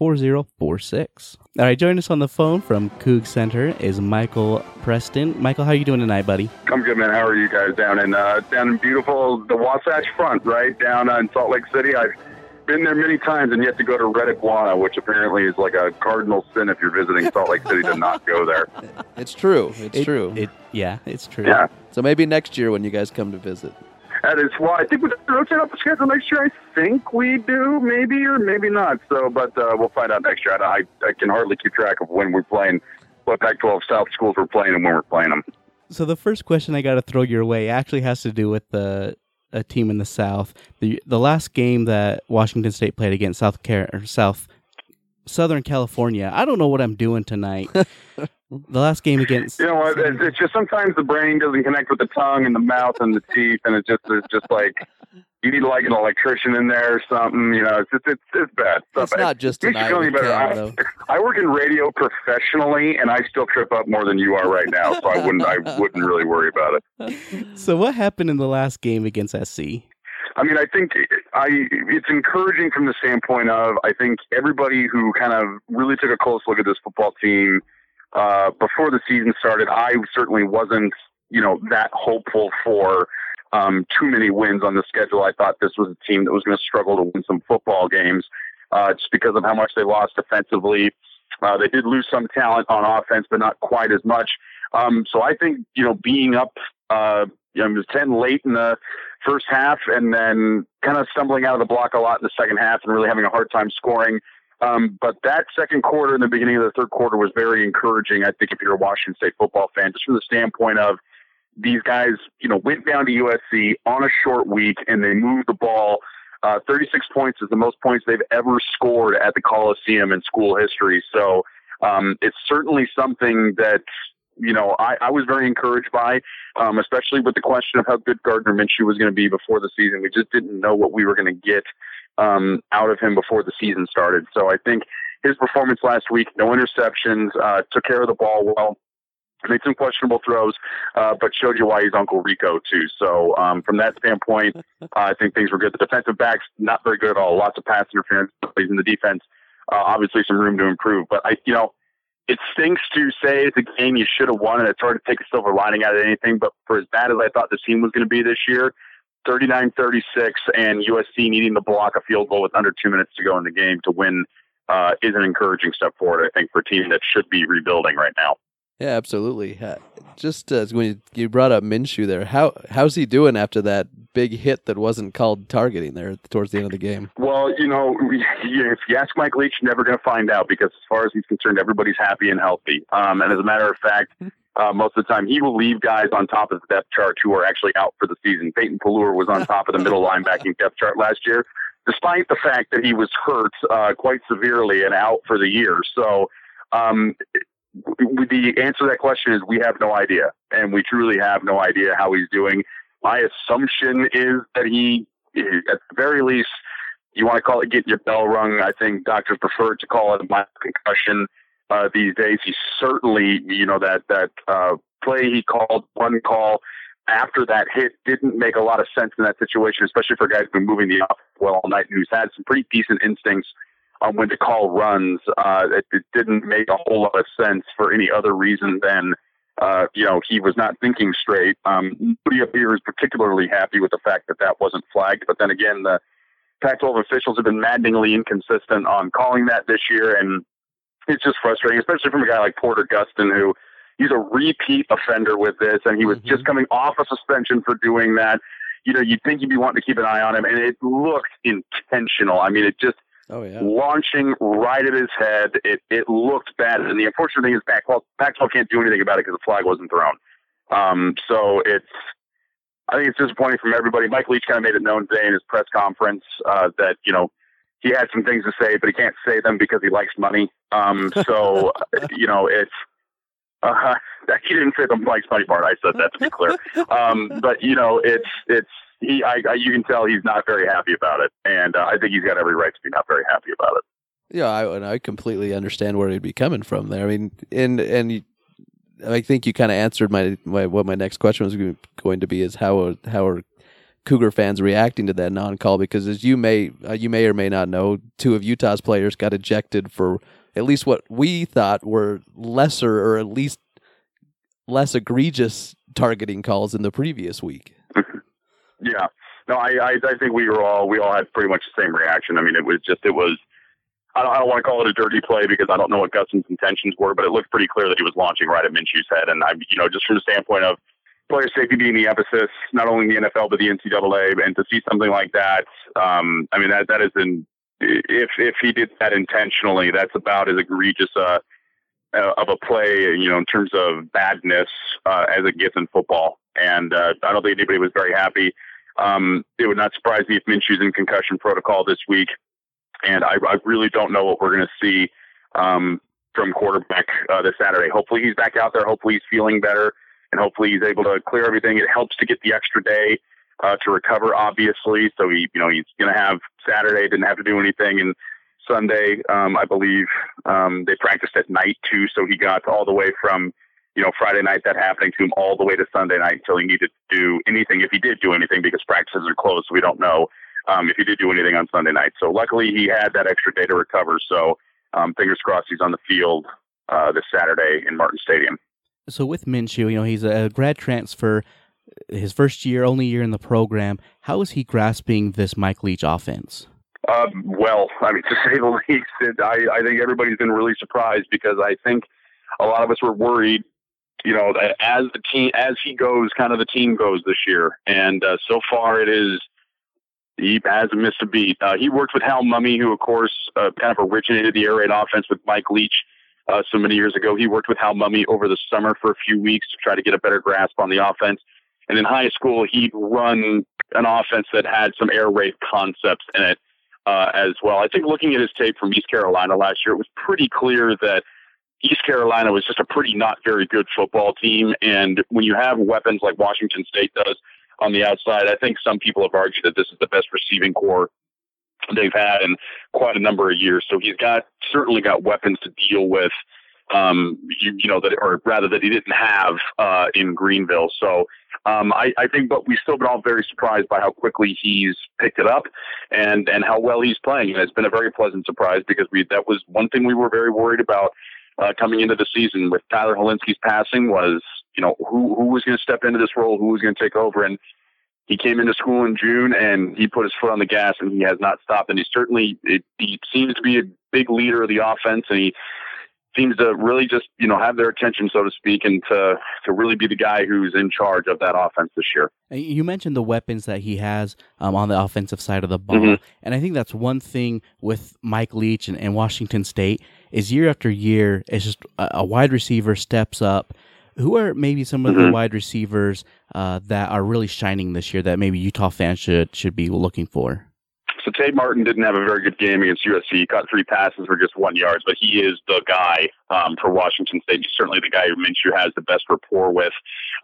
801-307-4046. All right, join us on the phone from Coug Center is Michael Preston. Michael, how are you doing tonight, buddy? I'm good, man. How are you guys down in uh, down in beautiful the Wasatch Front, right down uh, in Salt Lake City? I've been there many times and yet to go to Red Iguana, which apparently is like a cardinal sin if you're visiting [LAUGHS] Salt Lake City to not go there. It's true. It's It- true. It, yeah, it's true. Yeah, so maybe next year when you guys come to visit. That is why I think we rotate up the schedule next year. I think we do, maybe or maybe not. So, but uh, we'll find out next year. I, I can hardly keep track of when we're playing, what Pac-12 South schools we're playing, and when we're playing them. So the first question I got to throw your way actually has to do with the a team in the South. The the last game that Washington State played against South Car- or South Southern California. I don't know what I'm doing tonight. [LAUGHS] the last game against You know what? It's, it's just sometimes the brain doesn't connect with the tongue and the mouth and the teeth, and it's just it's just like you need like an electrician in there or something. You know, it's just, it's it's bad. It's not just it you tonight feel any better. Cam, I. I work in radio professionally, and I still trip up more than you are right now, so I wouldn't I wouldn't really worry about it. [LAUGHS] So what happened in the last game against SC? I mean, I think I it's encouraging from the standpoint of I think everybody who kind of really took a close look at this football team uh, before the season started. I certainly wasn't, you know, that hopeful for um, too many wins on the schedule. I thought this was a team that was going to struggle to win some football games uh, just because of how much they lost defensively. Uh, they did lose some talent on offense, but not quite as much. Um, so I think you know being up, uh, you know, it ten late in the first half, and then kind of stumbling out of the block a lot in the second half, and really having a hard time scoring. Um, but that second quarter and the beginning of the third quarter was very encouraging. I think if you're a Washington State football fan, just from the standpoint of these guys, you know, went down to USC on a short week and they moved the ball. Uh, 36 points is the most points they've ever scored at the Coliseum in school history. So um, it's certainly something that you know I, I was very encouraged by, um, especially with the question of how good Gardner Minshew was going to be before the season. We just didn't know what we were going to get um, out of him before the season started. So I think his performance last week, no interceptions, uh, took care of the ball well made some questionable throws, uh, but showed you why he's Uncle Rico too. So um, from that standpoint, uh, [LAUGHS] I think things were good. The defensive backs not very good at all. Lots of pass interference plays in the defense. Uh, obviously, some room to improve. But I, you know, it stinks to say it's a game you should have won, and it's hard to take a silver lining out of anything. But for as bad as I thought the team was going to be this year. 39-36 and USC needing to block a field goal with under two minutes to go in the game to win uh, is an encouraging step forward, I think, for a team that should be rebuilding right now. Yeah, absolutely. Just uh, when you, you brought up Minshew there, how how's he doing after that big hit that wasn't called targeting there towards the end of the game? Well, you know, [LAUGHS] if you ask Mike Leach, you're never going to find out because as far as he's concerned, everybody's happy and healthy. Um, and as a matter of fact, uh, most of the time he will leave guys on top of the depth chart who are actually out for the season. Peyton Pelluer was on top of the middle linebacking depth chart last year, despite the fact that he was hurt uh, quite severely and out for the year. So, um, the answer to that question is we have no idea, and we truly have no idea how he's doing. My assumption is that he, at the very least, you want to call it getting your bell rung. I think doctors prefer to call it a mild concussion uh, these days. He certainly, you know, that that uh, play he called, one call after that hit didn't make a lot of sense in that situation, especially for guys who's been moving the offense well all night and who's had some pretty decent instincts on when to call runs. Uh, it, it didn't make a whole lot of sense for any other reason than, uh, you know, he was not thinking straight. Um, nobody up here is particularly happy with the fact that that wasn't flagged. But then again, the Pac-12 officials have been maddeningly inconsistent on calling that this year, and it's just frustrating, especially from a guy like Porter Gustin, who he's a repeat offender with this, and he was just coming off a suspension for doing that. You know, you'd think you'd be wanting to keep an eye on him, and it looked intentional. I mean, it just Oh yeah. launching right at his head. It it looked bad, and the unfortunate thing is Pac-12, Pac-12 can't do anything about it because the flag wasn't thrown. Um, so it's I think it's disappointing from everybody. Mike Leach kind of made it known today in his press conference uh, that you know he had some things to say, but he can't say them because he likes money. Um, [LAUGHS] so you know it's. Uh, [LAUGHS] he didn't say the likes money part. I said that to be clear. Um, but you know, it's it's he. I, I you can tell he's not very happy about it, and uh, I think he's got every right to be not very happy about it. Yeah, I, and I completely understand where he'd be coming from there. I mean, and and you- I think you kind of answered my, my what my next question was going to be is how how are Cougar fans reacting to that non-call? Because as you may uh, you may or may not know, two of Utah's players got ejected for at least what we thought were lesser or at least less egregious targeting calls in the previous week. [LAUGHS] Yeah. No, I, I, I think we were all, we all had pretty much the same reaction. I mean, it was just, it was, I don't, I don't want to call it a dirty play because I don't know what Gustin's intentions were, but it looked pretty clear that he was launching right at Minshew's head. And I, you know, just from the standpoint of player safety being the emphasis, not only in the NFL, but the NCAA, and to see something like that, um, I mean, that, that is an, if, if he did that intentionally, that's about as egregious a, uh, of a play, you know, in terms of badness uh, as it gets in football. And uh, I don't think anybody was very happy. Um, it would not surprise me if Minshew's in concussion protocol this week. And I, I really don't know what we're going to see um, from quarterback uh, this Saturday. Hopefully he's back out there. Hopefully he's feeling better, and hopefully he's able to clear everything. It helps to get the extra day uh, to recover, obviously. So he, you know, he's going to have Saturday. Didn't have to do anything, and Sunday, um, I believe um, they practiced at night too. So he got all the way from you know Friday night that happening to him all the way to Sunday night until he needed to do anything. If he did do anything, because practices are closed, so we don't know um, if he did do anything on Sunday night. So luckily he had that extra day to recover. So um, fingers crossed he's on the field uh, this Saturday in Martin Stadium. So with Minshew, you know, he's a grad transfer, his first year, only year in the program. How is he grasping this Mike Leach offense? Um, well, [LAUGHS] I mean, to say the least, it, I, I think everybody's been really surprised because I think a lot of us were worried, you know, as the team, as he goes, kind of the team goes this year. And uh, so far it is, he hasn't missed a beat. Uh, he worked with Hal Mumme, who, of course, uh, kind of originated the air raid offense with Mike Leach uh, so many years ago. He worked with Hal Mumme over the summer for a few weeks to try to get a better grasp on the offense. And in high school, he'd run an offense that had some air raid concepts in it uh, as well. I think looking at his tape from East Carolina last year, it was pretty clear that East Carolina was just a pretty not very good football team. And when you have weapons like Washington State does on the outside, I think some people have argued that this is the best receiving corps they've had in quite a number of years. So he's got certainly got weapons to deal with. Um, you, you know that, or rather that he didn't have uh, in Greenville. So um, I, I think, but we've still been all very surprised by how quickly he's picked it up and and how well he's playing. And it's been a very pleasant surprise because we that was one thing we were very worried about uh, coming into the season with Tyler Hilinski's passing was you know who who was going to step into this role, who was going to take over, and he came into school in June and he put his foot on the gas and he has not stopped. And he certainly, it, he seems to be a big leader of the offense and he seems to really just, you know, have their attention, so to speak, and to, to really be the guy who's in charge of that offense this year. You mentioned the weapons that he has um, on the offensive side of the ball. Mhm. And I think that's one thing with Mike Leach and, and Washington State is year after year, it's just a, a wide receiver steps up. Who are maybe some of the Mhm. wide receivers uh, that are really shining this year that maybe Utah fans should should be looking for? So Tay Martin didn't have a very good game against USC. He caught three passes for just one yards, but he is the guy um, for Washington State. He's certainly the guy who Minshew has the best rapport with.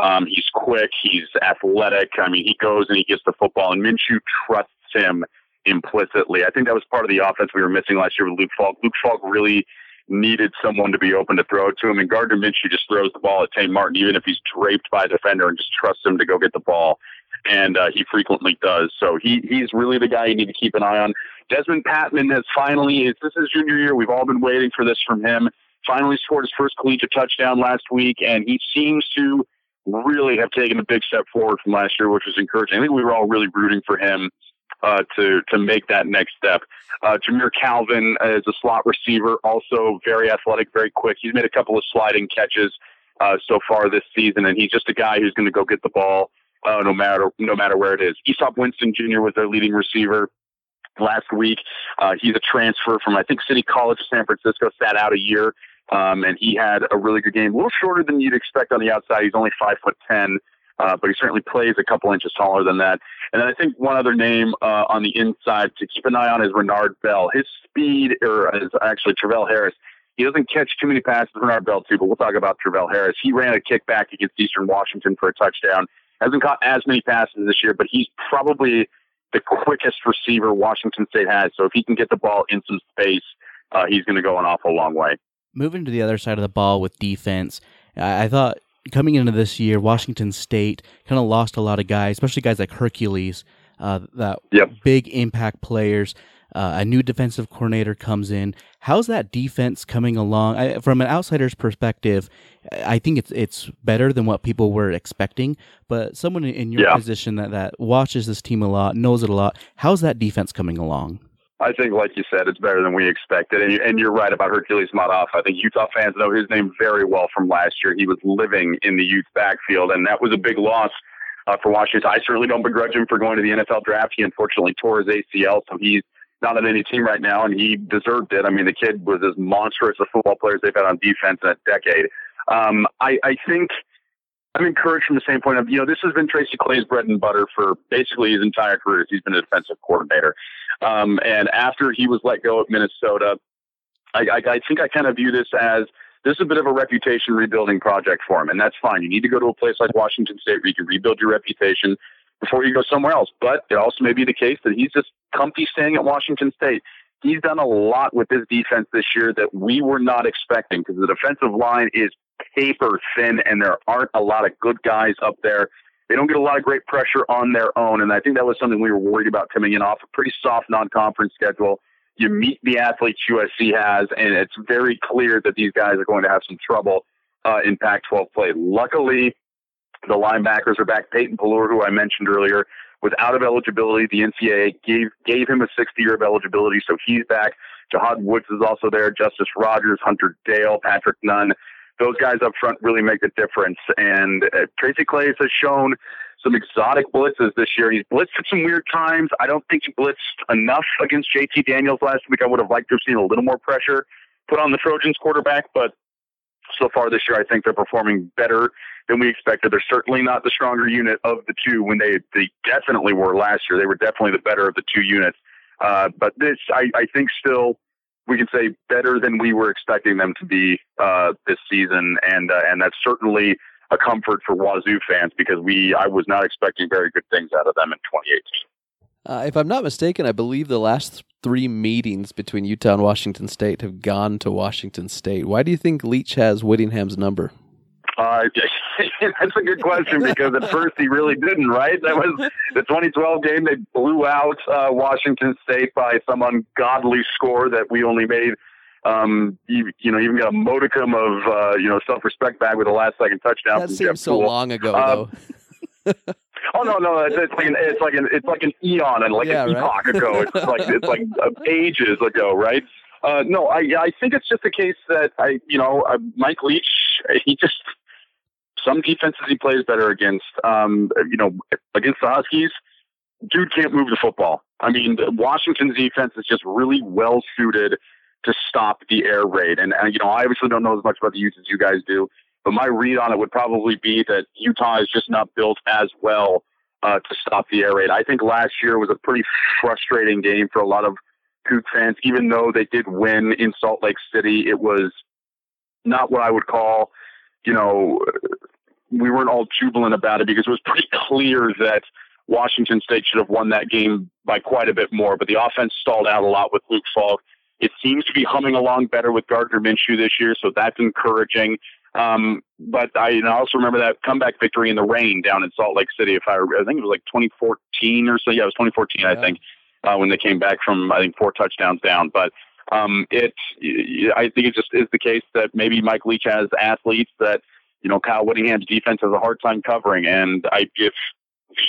Um, he's quick. He's athletic. I mean, he goes and he gets the football, and Minshew trusts him implicitly. I think that was part of the offense we were missing last year with Luke Falk. Luke Falk really needed someone to be open to throw it to him, and Gardner Minshew just throws the ball at Tay Martin, even if he's draped by a defender, and just trusts him to go get the ball and uh, he frequently does. So he he's really the guy you need to keep an eye on. Dezmon Patmon has finally it's this is junior year. We've all been waiting for this from him. Finally scored his first collegiate touchdown last week, and he seems to really have taken a big step forward from last year, which was encouraging. I think we were all really rooting for him uh, to to make that next step. Uh, Jamire Calvin is a slot receiver, also very athletic, very quick. He's made a couple of sliding catches uh, so far this season, and he's just a guy who's going to go get the ball uh, no matter no matter where it is. Easop Winston Jr. was their leading receiver last week. Uh, he's a transfer from I think City College, of San Francisco. Sat out a year, um, and he had a really good game. A little shorter than you'd expect on the outside. He's only five foot ten. Uh, but he certainly plays a couple inches taller than that. And then I think one other name uh, on the inside to keep an eye on is Renard Bell. His speed, or is actually Travell Harris. He doesn't catch too many passes, Renard Bell too, but we'll talk about Travell Harris. He ran a kickback against Eastern Washington for a touchdown. Hasn't caught as many passes this year, but he's probably the quickest receiver Washington State has. So if he can get the ball in some space, uh, he's going to go an awful long way. Moving to the other side of the ball with defense, I, I thought coming into this year, Washington State kind of lost a lot of guys, especially guys like Hercules, uh, that Yep. big impact players. Uh, a new defensive coordinator comes in. How's that defense coming along? I, from an outsider's perspective, I think it's it's better than what people were expecting. But someone in your Yeah. position that, that watches this team a lot, knows it a lot. How's that defense coming along? I think, like you said, it's better than we expected. And, you, and you're right about Hercules Mata'afa. I think Utah fans know his name very well from last year. He was living in the youth backfield, and that was a big loss uh, for Washington. I certainly don't begrudge him for going to the NFL draft. He unfortunately tore his ACL, so he's not on any team right now, and he deserved it. I mean, the kid was as monstrous a football player as they've had on defense in a decade. Um, I, I think I'm encouraged from the same point of, you know, this has been Tracy Claeys' bread and butter for basically his entire career. He's been a defensive coordinator. Um, and after he was let go at Minnesota, I, I, I think I kind of view this as this is a bit of a reputation rebuilding project for him, and that's fine. You need to go to a place like Washington State where you can rebuild your reputation before you go somewhere else. But it also may be the case that he's just comfy staying at Washington State. He's done a lot with his defense this year that we were not expecting because the defensive line is paper thin and there aren't a lot of good guys up there. They don't get a lot of great pressure on their own. And I think that was something we were worried about coming in off a pretty soft non conference schedule. You meet the athletes USC has, and it's very clear that these guys are going to have some trouble uh, in Pac 12 play. Luckily, the linebackers are back. Peyton Pelluer, who I mentioned earlier, was out of eligibility. The NCAA gave gave him a 60 year of eligibility, so he's back. Jahad Woods is also there. Justice Rogers, Hunter Dale, Patrick Nunn. Those guys up front really make a difference. And uh, Tracy Claeys has shown some exotic blitzes this year. He's blitzed at some weird times. I don't think he blitzed enough against JT Daniels last week. I would have liked to have seen a little more pressure put on the Trojans quarterback, but so far this year, I think they're performing better than we expected. They're certainly not the stronger unit of the two when they they definitely were last year. They were definitely the better of the two units. Uh, but this, I, I think, still we can say better than we were expecting them to be uh, this season, and uh, and that's certainly a comfort for Wazoo fans because we I was not expecting very good things out of them in 2018. Uh, if I'm not mistaken, I believe the last three meetings between Utah and Washington State have gone to Washington State. Why do you think Leach has Whittingham's number? Uh, [LAUGHS] that's a good question because at first he really didn't, right? That was the 2012 game. They blew out uh, Washington State by some ungodly score that we only made. Um, you, you know, even got a modicum of uh, you know self-respect back with a last-second touchdown. That from seems Jeff so Poole. long ago, Um, though. [LAUGHS] Oh no, no, it's, it's like an it's like an it's like an eon and like Yeah, an right. epoch ago. It's [LAUGHS] like it's like uh, ages ago, right? Uh, no, I I think it's just a case that I you know uh, Mike Leach he just some defenses he plays better against. Um, you know, against the Huskies, dude can't move the football. I mean, Washington's defense is just really well suited to stop the air raid. And, and you know, I obviously don't know as much about the Utes as you guys do, but my read on it would probably be that Utah is just not built as well uh, to stop the air raid. I think last year was a pretty frustrating game for a lot of Coug fans, even though they did win in Salt Lake City. It was not what I would call, you know, we weren't all jubilant about it because it was pretty clear that Washington State should have won that game by quite a bit more. But the offense stalled out a lot with Luke Falk. It seems to be humming along better with Gardner Minshew this year, so that's encouraging. Um, but I, I also remember that comeback victory in the rain down in Salt Lake City. If I, I think it was like 2014 or so. Yeah, it was 2014, I think, uh, when they came back from I think four touchdowns down. But um, it, I think it just is the case that maybe Mike Leach has athletes that you know Kyle Whittingham's defense has a hard time covering, and I if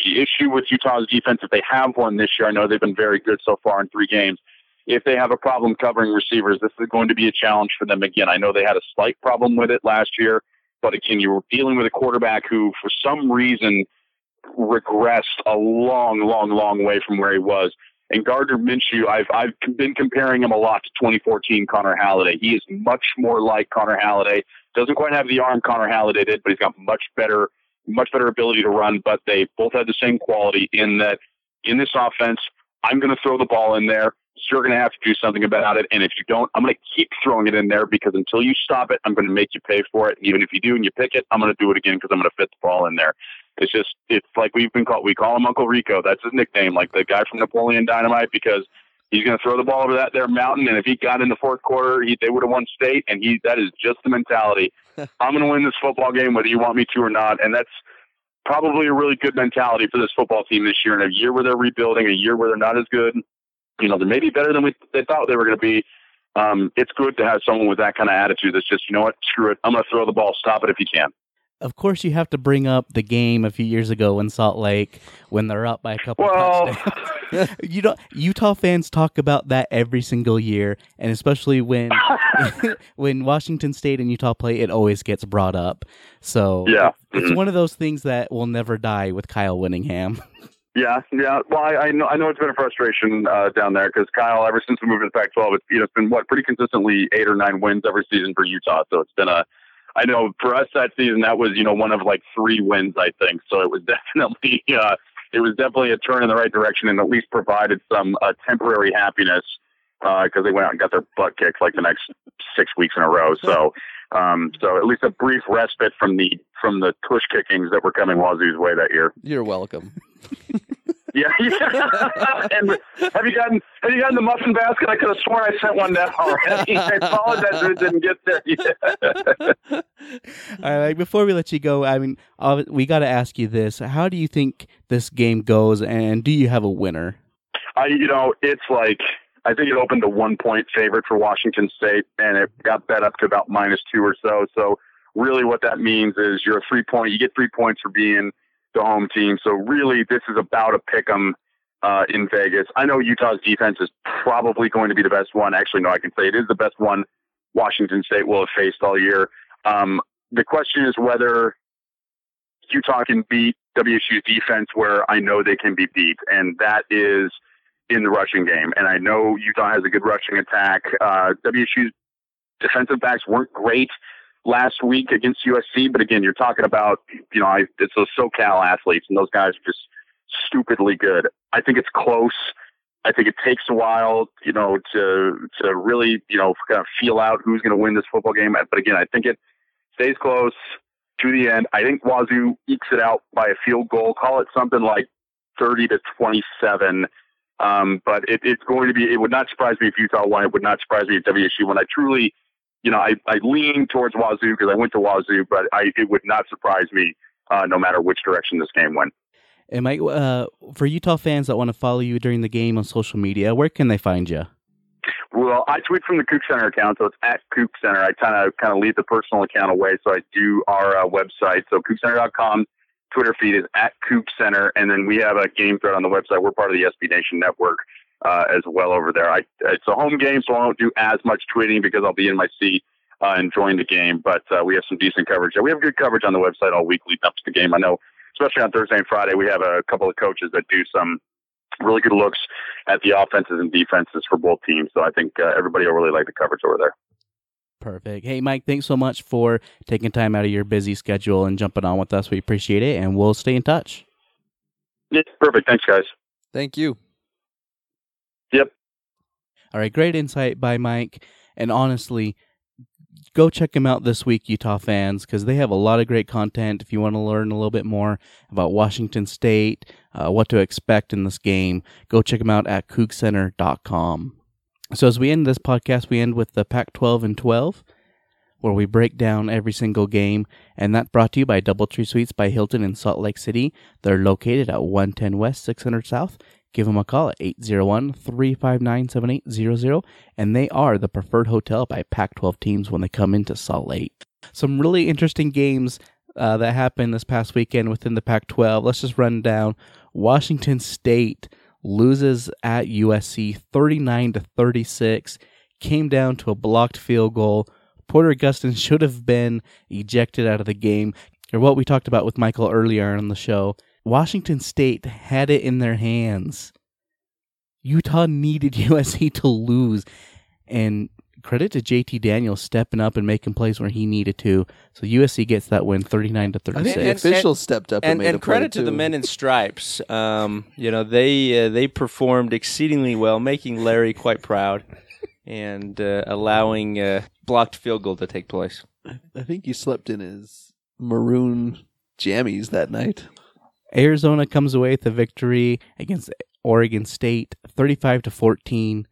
the issue with Utah's defense, if they have one this year, I know they've been very good so far in three games. If they have a problem covering receivers, this is going to be a challenge for them again. I know they had a slight problem with it last year, but again, you were dealing with a quarterback who, for some reason, regressed a long, long, long way from where he was. And Gardner Minshew, I've I've been comparing him a lot to 2014 Connor Halliday. He is much more like Connor Halliday. Doesn't quite have the arm Connor Halliday did, but he's got much better, much better ability to run. But they both have the same quality in that in this offense, I'm going to throw the ball in there. You're going to have to do something about it. And if you don't, I'm going to keep throwing it in there because until you stop it, I'm going to make you pay for it. And even if you do and you pick it, I'm going to do it again because I'm going to fit the ball in there. It's just, it's like we've been called, we call him Uncle Rico. That's his nickname, like the guy from Napoleon Dynamite, because he's going to throw the ball over that there mountain. And if he got in the fourth quarter, he, they would have won state. And he, that is just the mentality. [LAUGHS] I'm going to win this football game, whether you want me to or not. And that's probably a really good mentality for this football team this year. In a year where they're rebuilding, a year where they're not as good, you know, they're maybe better than we, they thought they were going to be. Um, it's good to have someone with that kind of attitude that's just, you know what, screw it. I'm going to throw the ball. Stop it if you can. Of course, you have to bring up the game a few years ago in Salt Lake when they're up by a couple Well, touchdowns. [LAUGHS] [LAUGHS] you know, Utah fans talk about that every single year, and especially when [LAUGHS] [LAUGHS] when Washington State and Utah play, it always gets brought up. So Yeah. it's Mhm. one of those things that will never die with Kyle Whittingham. Yeah, yeah. Well, I, I know I know it's been a frustration uh, down there because Kyle, ever since we moved to the Pac-12, it's you know it's been what pretty consistently eight or nine wins every season for Utah. So it's been a I know for us that season that was you know one of like three wins I think. So it was definitely uh, it was definitely a turn in the right direction and at least provided some uh, temporary happiness because uh, they went out and got their butt kicked like the next six weeks in a row. So um, so at least a brief respite from the from the tush kickings that were coming Wazoo's way that year. You're welcome. [LAUGHS] [LAUGHS] Yeah, yeah. and have you gotten have you gotten the muffin basket? I could have sworn I sent one down already. [LAUGHS] I apologize if it didn't get there yet. All right, before we let you go, I mean, uh, we got to ask you this: How do you think this game goes, and do you have a winner? I, you know, it's like I think it opened a one point favorite for Washington State, and it got bet up to about minus two or so. So really, what that means is you're a three point. You get three points for being the home team. So really, this is about a pick 'em uh, in Vegas. I know Utah's defense is probably going to be the best one. Actually, no, I can say it is the best one Washington State will have faced all year. Um, the question is whether Utah can beat WSU's defense where I know they can be beat, and that is in the rushing game. And I know Utah has a good rushing attack. Uh, WSU's defensive backs weren't great last week against USC, but again, you're talking about, you know, I, it's those SoCal athletes, and those guys are just stupidly good. I think it's close. I think it takes a while, you know, to to really, you know, kind of feel out who's going to win this football game. But again, I think it stays close to the end. I think Wazoo ekes it out by a field goal. Call it something like thirty to twenty-seven. Um, but it, it's going to be. It would not surprise me if Utah won. It would not surprise me if WSU won. I truly, you know, I, I lean towards Wazoo because I went to Wazoo, but I, it would not surprise me uh, no matter which direction this game went. And Mike, uh, for Utah fans that want to follow you during the game on social media, where can they find you? Well, I tweet from the Coug Center account, so it's at Coug Center. I kind of kind of leave the personal account away, so I do our uh, website. So cougcenter.com. Twitter feed is at Coug Center, and then we have a game thread on the website. We're part of the SB Nation network uh, as well over there. I, it's a home game, so I won't do as much tweeting because I'll be in my seat uh, enjoying the game. But uh, we have some decent coverage. We have good coverage on the website all week leading up to the game. I know especially on Thursday and Friday, we have a couple of coaches that do some really good looks at the offenses and defenses for both teams. So I think uh, everybody will really like the coverage over there. Perfect. Hey, Mike, thanks so much for taking time out of your busy schedule and jumping on with us. We appreciate it, and we'll stay in touch. Yeah, perfect. Thanks, guys. Thank you. All right, great insight by Mike. And honestly, go check them out this week, Utah fans, because they have a lot of great content. If you want to learn a little bit more about Washington State, uh, what to expect in this game, go check them out at cougcenter.com. So as we end this podcast, we end with the Pac 12 and 12, where we break down every single game. And that brought to you by Doubletree Suites by Hilton in Salt Lake City. They're located at 110 West, 600 South. Give them a call at 801 359 7800, and they are the preferred hotel by Pac 12 teams when they come into Salt Lake. Some really interesting games uh, that happened this past weekend within the Pac 12. Let's just run down. Washington State loses at USC 39 to 36, came down to a blocked field goal. Porter Gustin should have been ejected out of the game, or what we talked about with Michael earlier on the show. Washington State had it in their hands. Utah needed [LAUGHS] USC to lose. And credit to JT Daniels stepping up and making plays where he needed to. So USC gets that win 39 to I think 36. the officials stepped up and, and, made and a play, credit to the men in stripes. Um, you know they uh, they performed exceedingly well, making Larry quite proud, and uh, allowing uh, blocked field goal to take place. I think he slept in his maroon jammies that night. Arizona comes away with a victory against Oregon State 35 to 14.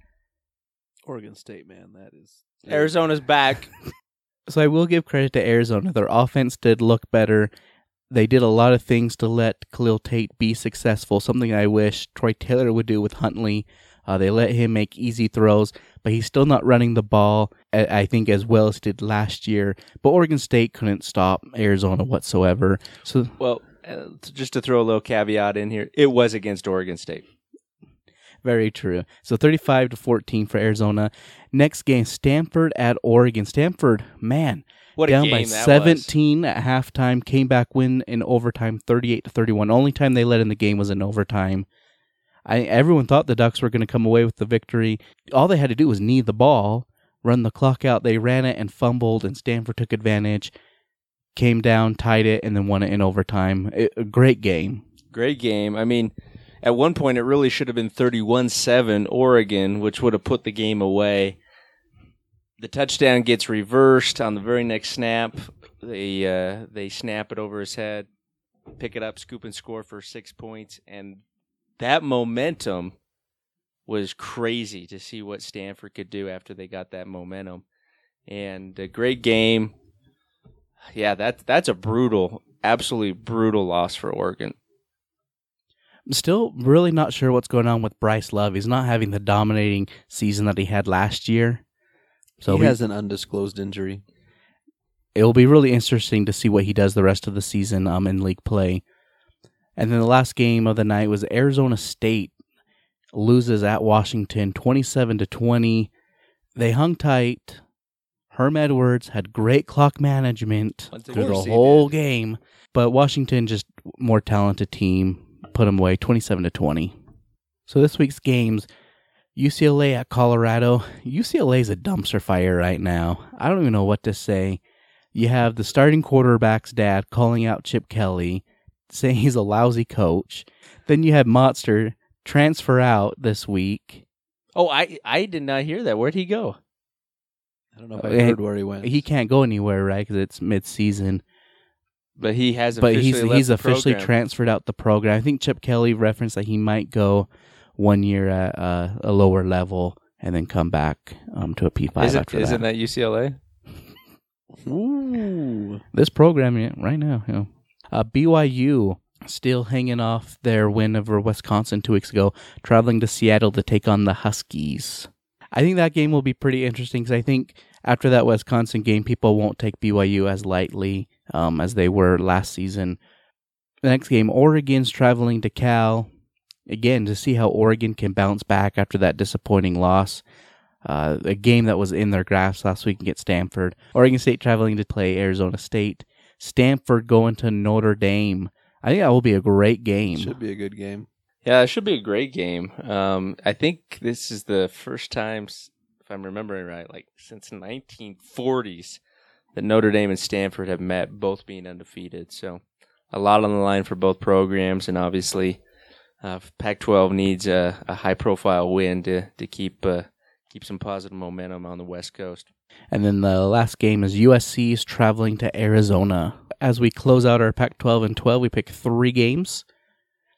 Oregon State, man, that is [LAUGHS] Arizona's back. So I will give credit to Arizona. Their offense did look better. They did a lot of things to let Khalil Tate be successful, something I wish Troy Taylor would do with Huntley. Uh, they let him make easy throws, but he's still not running the ball, I I think, as well as did last year. But Oregon State couldn't stop Arizona whatsoever. So Well, uh, just to throw a little caveat in here, it was against Oregon State. Very true. So 35 to 14 for Arizona. Next game, Stanford at Oregon. Stanford, man, What a down by that 17 at halftime, came back win in overtime 38 to 31. Only time they led in the game was in overtime. I everyone thought the Ducks were going to come away with the victory. All they had to do was knee the ball, run the clock out. They ran it and fumbled and Stanford took advantage. Came down, tied it and then won it in overtime. It, a great game. Great game. I mean, at one point it really should have been 31-7 Oregon, which would have put the game away. The touchdown gets reversed on the very next snap. They uh, they snap it over his head, pick it up, scoop and score for six points, and that momentum was crazy to see what Stanford could do after they got that momentum. And a great game. Yeah, that's that's a brutal, absolutely brutal loss for Oregon. I'm still really not sure what's going on with Bryce Love. He's not having the dominating season that he had last year. So he we- has an undisclosed injury. it'll be really interesting to see what he does the rest of the season um, in league play. And then the last game of the night was Arizona State loses at Washington 27 to 20. They hung tight. Herm Edwards had great clock management through the whole game, but Washington just more talented team put them away 27 to 20. So this week's games UCLA at Colorado. UCLA is a dumpster fire right now. I don't even know what to say. You have the starting quarterback's dad calling out Chip Kelly, saying he's a lousy coach. Then you have Modster transfer out this week. Oh, I I did not hear that. Where'd he go? I don't know if I Uh, heard where he went. He can't go anywhere, right? Because it's mid-season. But he has But officially he's left he's the officially program. transferred out the program. I think Chip Kelly referenced that he might go one year at uh, a lower level and then come back um, to a P five Is after isn't that. that UCLA? [LAUGHS] Ooh. This program right now, you know. Uh, BYU still hanging off their win over Wisconsin two weeks ago, traveling to Seattle to take on the Huskies. I think that game will be pretty interesting because I think after that Wisconsin game, people won't take BYU as lightly um, as they were last season. The next game, Oregon's traveling to Cal again to see how Oregon can bounce back after that disappointing loss. Uh, a game that was in their grasp last week against Stanford. Oregon State traveling to play Arizona State. Stanford going to Notre Dame. I think that will be a great game. Should be a good game. Yeah, it should be a great game. Um, I think this is the first time, if I'm remembering right, like since 1940s, that Notre Dame and Stanford have met, both being undefeated. So a lot on the line for both programs, and obviously, uh, Pac-12 needs a, a high-profile win to to keep uh, keep some positive momentum on the West Coast. And then the last game is USC is traveling to Arizona. As we close out our Pac 12 and 12, we pick three games.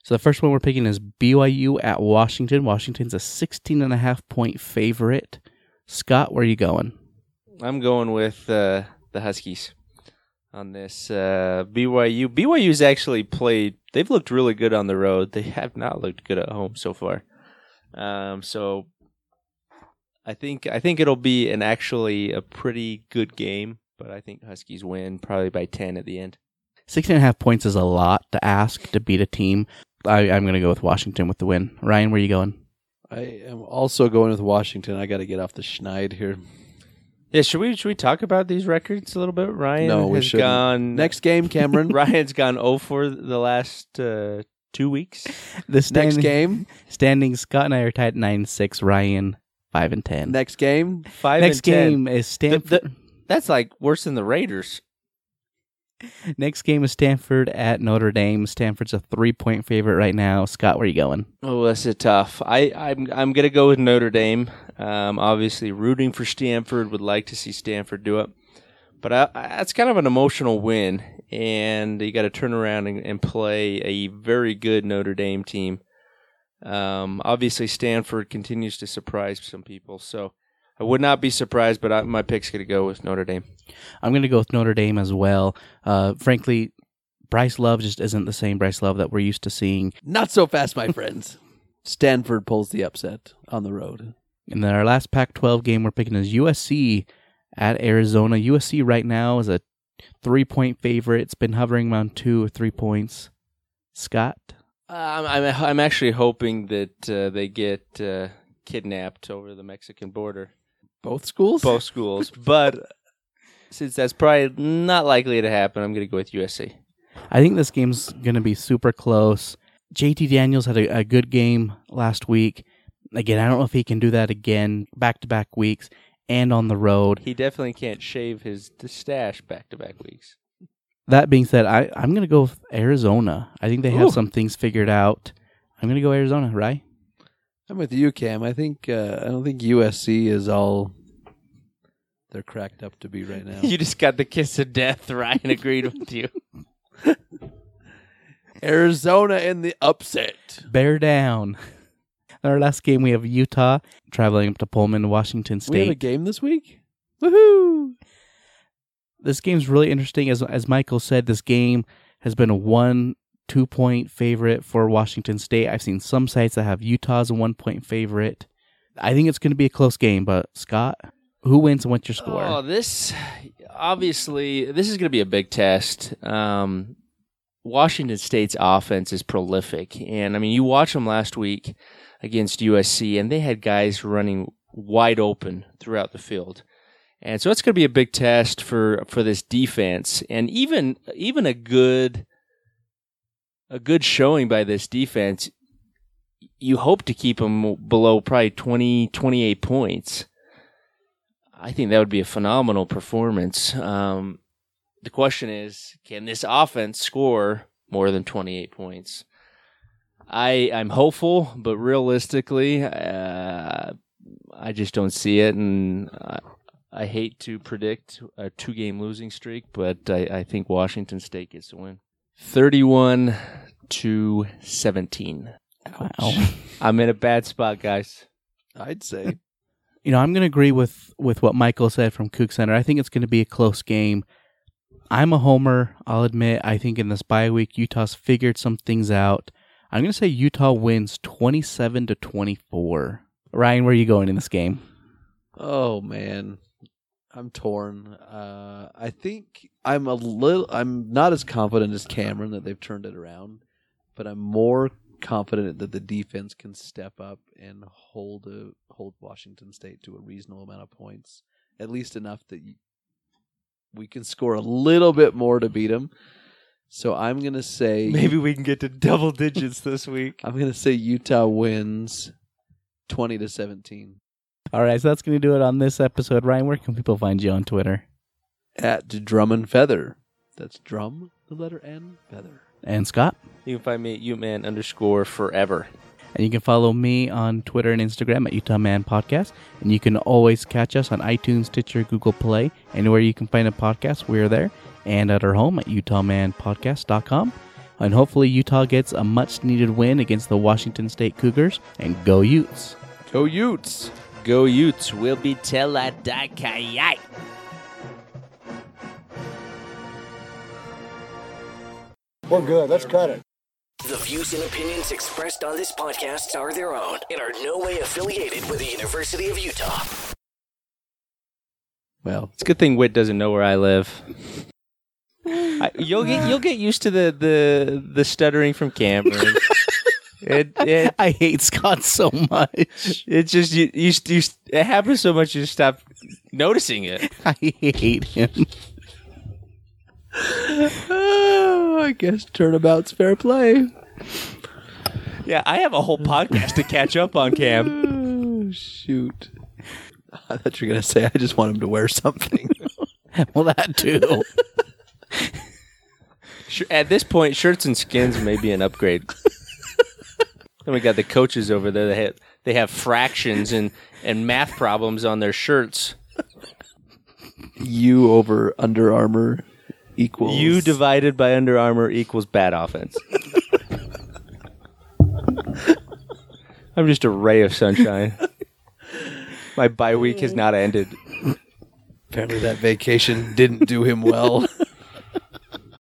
So the first one we're picking is BYU at Washington. Washington's a 16 and a half point favorite. Scott, where are you going? I'm going with uh, the Huskies on this. Uh, BYU. BYU's actually played. They've looked really good on the road. They have not looked good at home so far. Um, so I think I think it'll be an actually a pretty good game. But I think Huskies win probably by ten at the end. 16 and a half points is a lot to ask to beat a team. I, I'm going to go with Washington with the win. Ryan, where are you going? I am also going with Washington. I got to get off the schneid here. Yeah, should we should we talk about these records a little bit? Ryan No, we has shouldn't. gone Next game, Cameron. [LAUGHS] Ryan's gone 0 for the last uh, two weeks. [LAUGHS] The Next game. Standings, Scott and I are tied at nine six. Ryan, 5 and 10. Next game. Five Next and 10. game is Stanford. the- That's like worse than the Raiders. Next game is Stanford at Notre Dame. Stanford's a three point favorite right now. Scott, where are you going? Oh, that's a tough. I, I'm I'm gonna go with Notre Dame. Um, obviously, rooting for Stanford. Would like to see Stanford do it, but I, I, that's kind of an emotional win, and you got to turn around and, and play a very good Notre Dame team. Um, obviously, Stanford continues to surprise some people, so I would not be surprised. But I, my pick's gonna go with Notre Dame. I'm going to go with Notre Dame as well. Uh, frankly, Bryce Love just isn't the same Bryce Love that we're used to seeing. Not so fast, my [LAUGHS] friends. Stanford pulls the upset on the road. And then our last Pac 12 game we're picking is USC at Arizona. USC right now is a three point favorite. It's been hovering around two or three points. Scott? I'm I'm, I'm actually hoping that uh, they get uh, kidnapped over the Mexican border. Both schools? Both schools, but since that's probably not likely to happen, I'm going to go with USC. I think this game's going to be super close. JT Daniels had a, a good game last week. Again, I don't know if he can do that again back to back weeks and on the road. He definitely can't shave his stash back to back weeks. That being said, I, I'm going to go with Arizona. I think they have Ooh. some things figured out. I'm going to go Arizona, right? I'm with you, Cam. I think uh, I don't think USC is all they're cracked up to be right [LAUGHS] now. You just got the kiss of death. Ryan agreed with you. [LAUGHS] Arizona in the upset. Bear down. Our last game, we have Utah traveling up to Pullman, Washington State. We have a game this week. Woohoo! This game's really interesting. As as Michael said, this game has been a one two point favorite for Washington State. I've seen some sites that have Utah as a one point favorite. I think it's going to be a close game. But Scott, who wins and what's your score? Oh, this obviously this is going to be a big test. Um, Washington State's offense is prolific, and I mean, you watch them last week against USC, and they had guys running wide open throughout the field, and so it's going to be a big test for for this defense, and even even a good a good showing by this defense. You hope to keep them below probably 20, 28 points. I think that would be a phenomenal performance. Um, the question is, can this offense score more than 28 points? I I'm hopeful, but realistically, uh, I just don't see it, and I, I hate to predict a two game losing streak, but I, I think Washington State gets the win, 31 to 17. Wow. [LAUGHS] I'm in a bad spot, guys. I'd say. [LAUGHS] You know, I'm going to agree with with what Michael said from Coug Center. I think it's going to be a close game. I'm a homer. I'll admit. I think in this bye week, Utah's figured some things out. I'm going to say Utah wins 27 to 24. Ryan, where are you going in this game? Oh man, I'm torn. Uh, I think I'm a little. I'm not as confident as Cameron that they've turned it around, but I'm more confident that the defense can step up and hold a, hold Washington State to a reasonable amount of points, at least enough that you, we can score a little bit more to beat them. So I'm gonna say [LAUGHS] Maybe we can get to double digits this week. [LAUGHS] I'm gonna say Utah wins twenty to seventeen All right, so that's going to do it on this episode. Ryan, where can people find you on Twitter? at Drum and Feather. That's drum, the letter N, feather. And Scott? You can find me at Uman underscore forever. And you can follow me on Twitter and Instagram at Utah Man Podcast. And you can always catch us on iTunes, Stitcher, Google Play, anywhere you can find a podcast, we're there. And at our home at UtahManPodcast.com. And hopefully Utah gets a much needed win against the Washington State Cougars. And go Utes! Go Utes! Go Utes, will be teladakayai. We're good. Let's cut it. The views and opinions expressed on this podcast are their own and are no way affiliated with the University of Utah. Well, It's a good thing Whitt doesn't know where I live. I, you'll get you'll get used to the the, the stuttering from Cameron. [LAUGHS] it, it [LAUGHS] I hate Scott so much. It just you, you you it happens so much you just stop noticing it. [LAUGHS] I hate him. oh, [SIGHS] I guess turnabout's fair play. Yeah, I have a whole podcast to catch up on, Cam. Oh, [SIGHS] shoot. I thought you were going to say, I just want him to wear something. [LAUGHS] Well, that too. At this point, shirts and skins may be an upgrade. Then we got the coaches over there. They have they have fractions and and math problems on their shirts. you over Under Armour equals. You divided by Under Armour equals bad offense. I'm just a ray of sunshine. My bye week has not ended. Apparently, that vacation didn't do him well. [LAUGHS]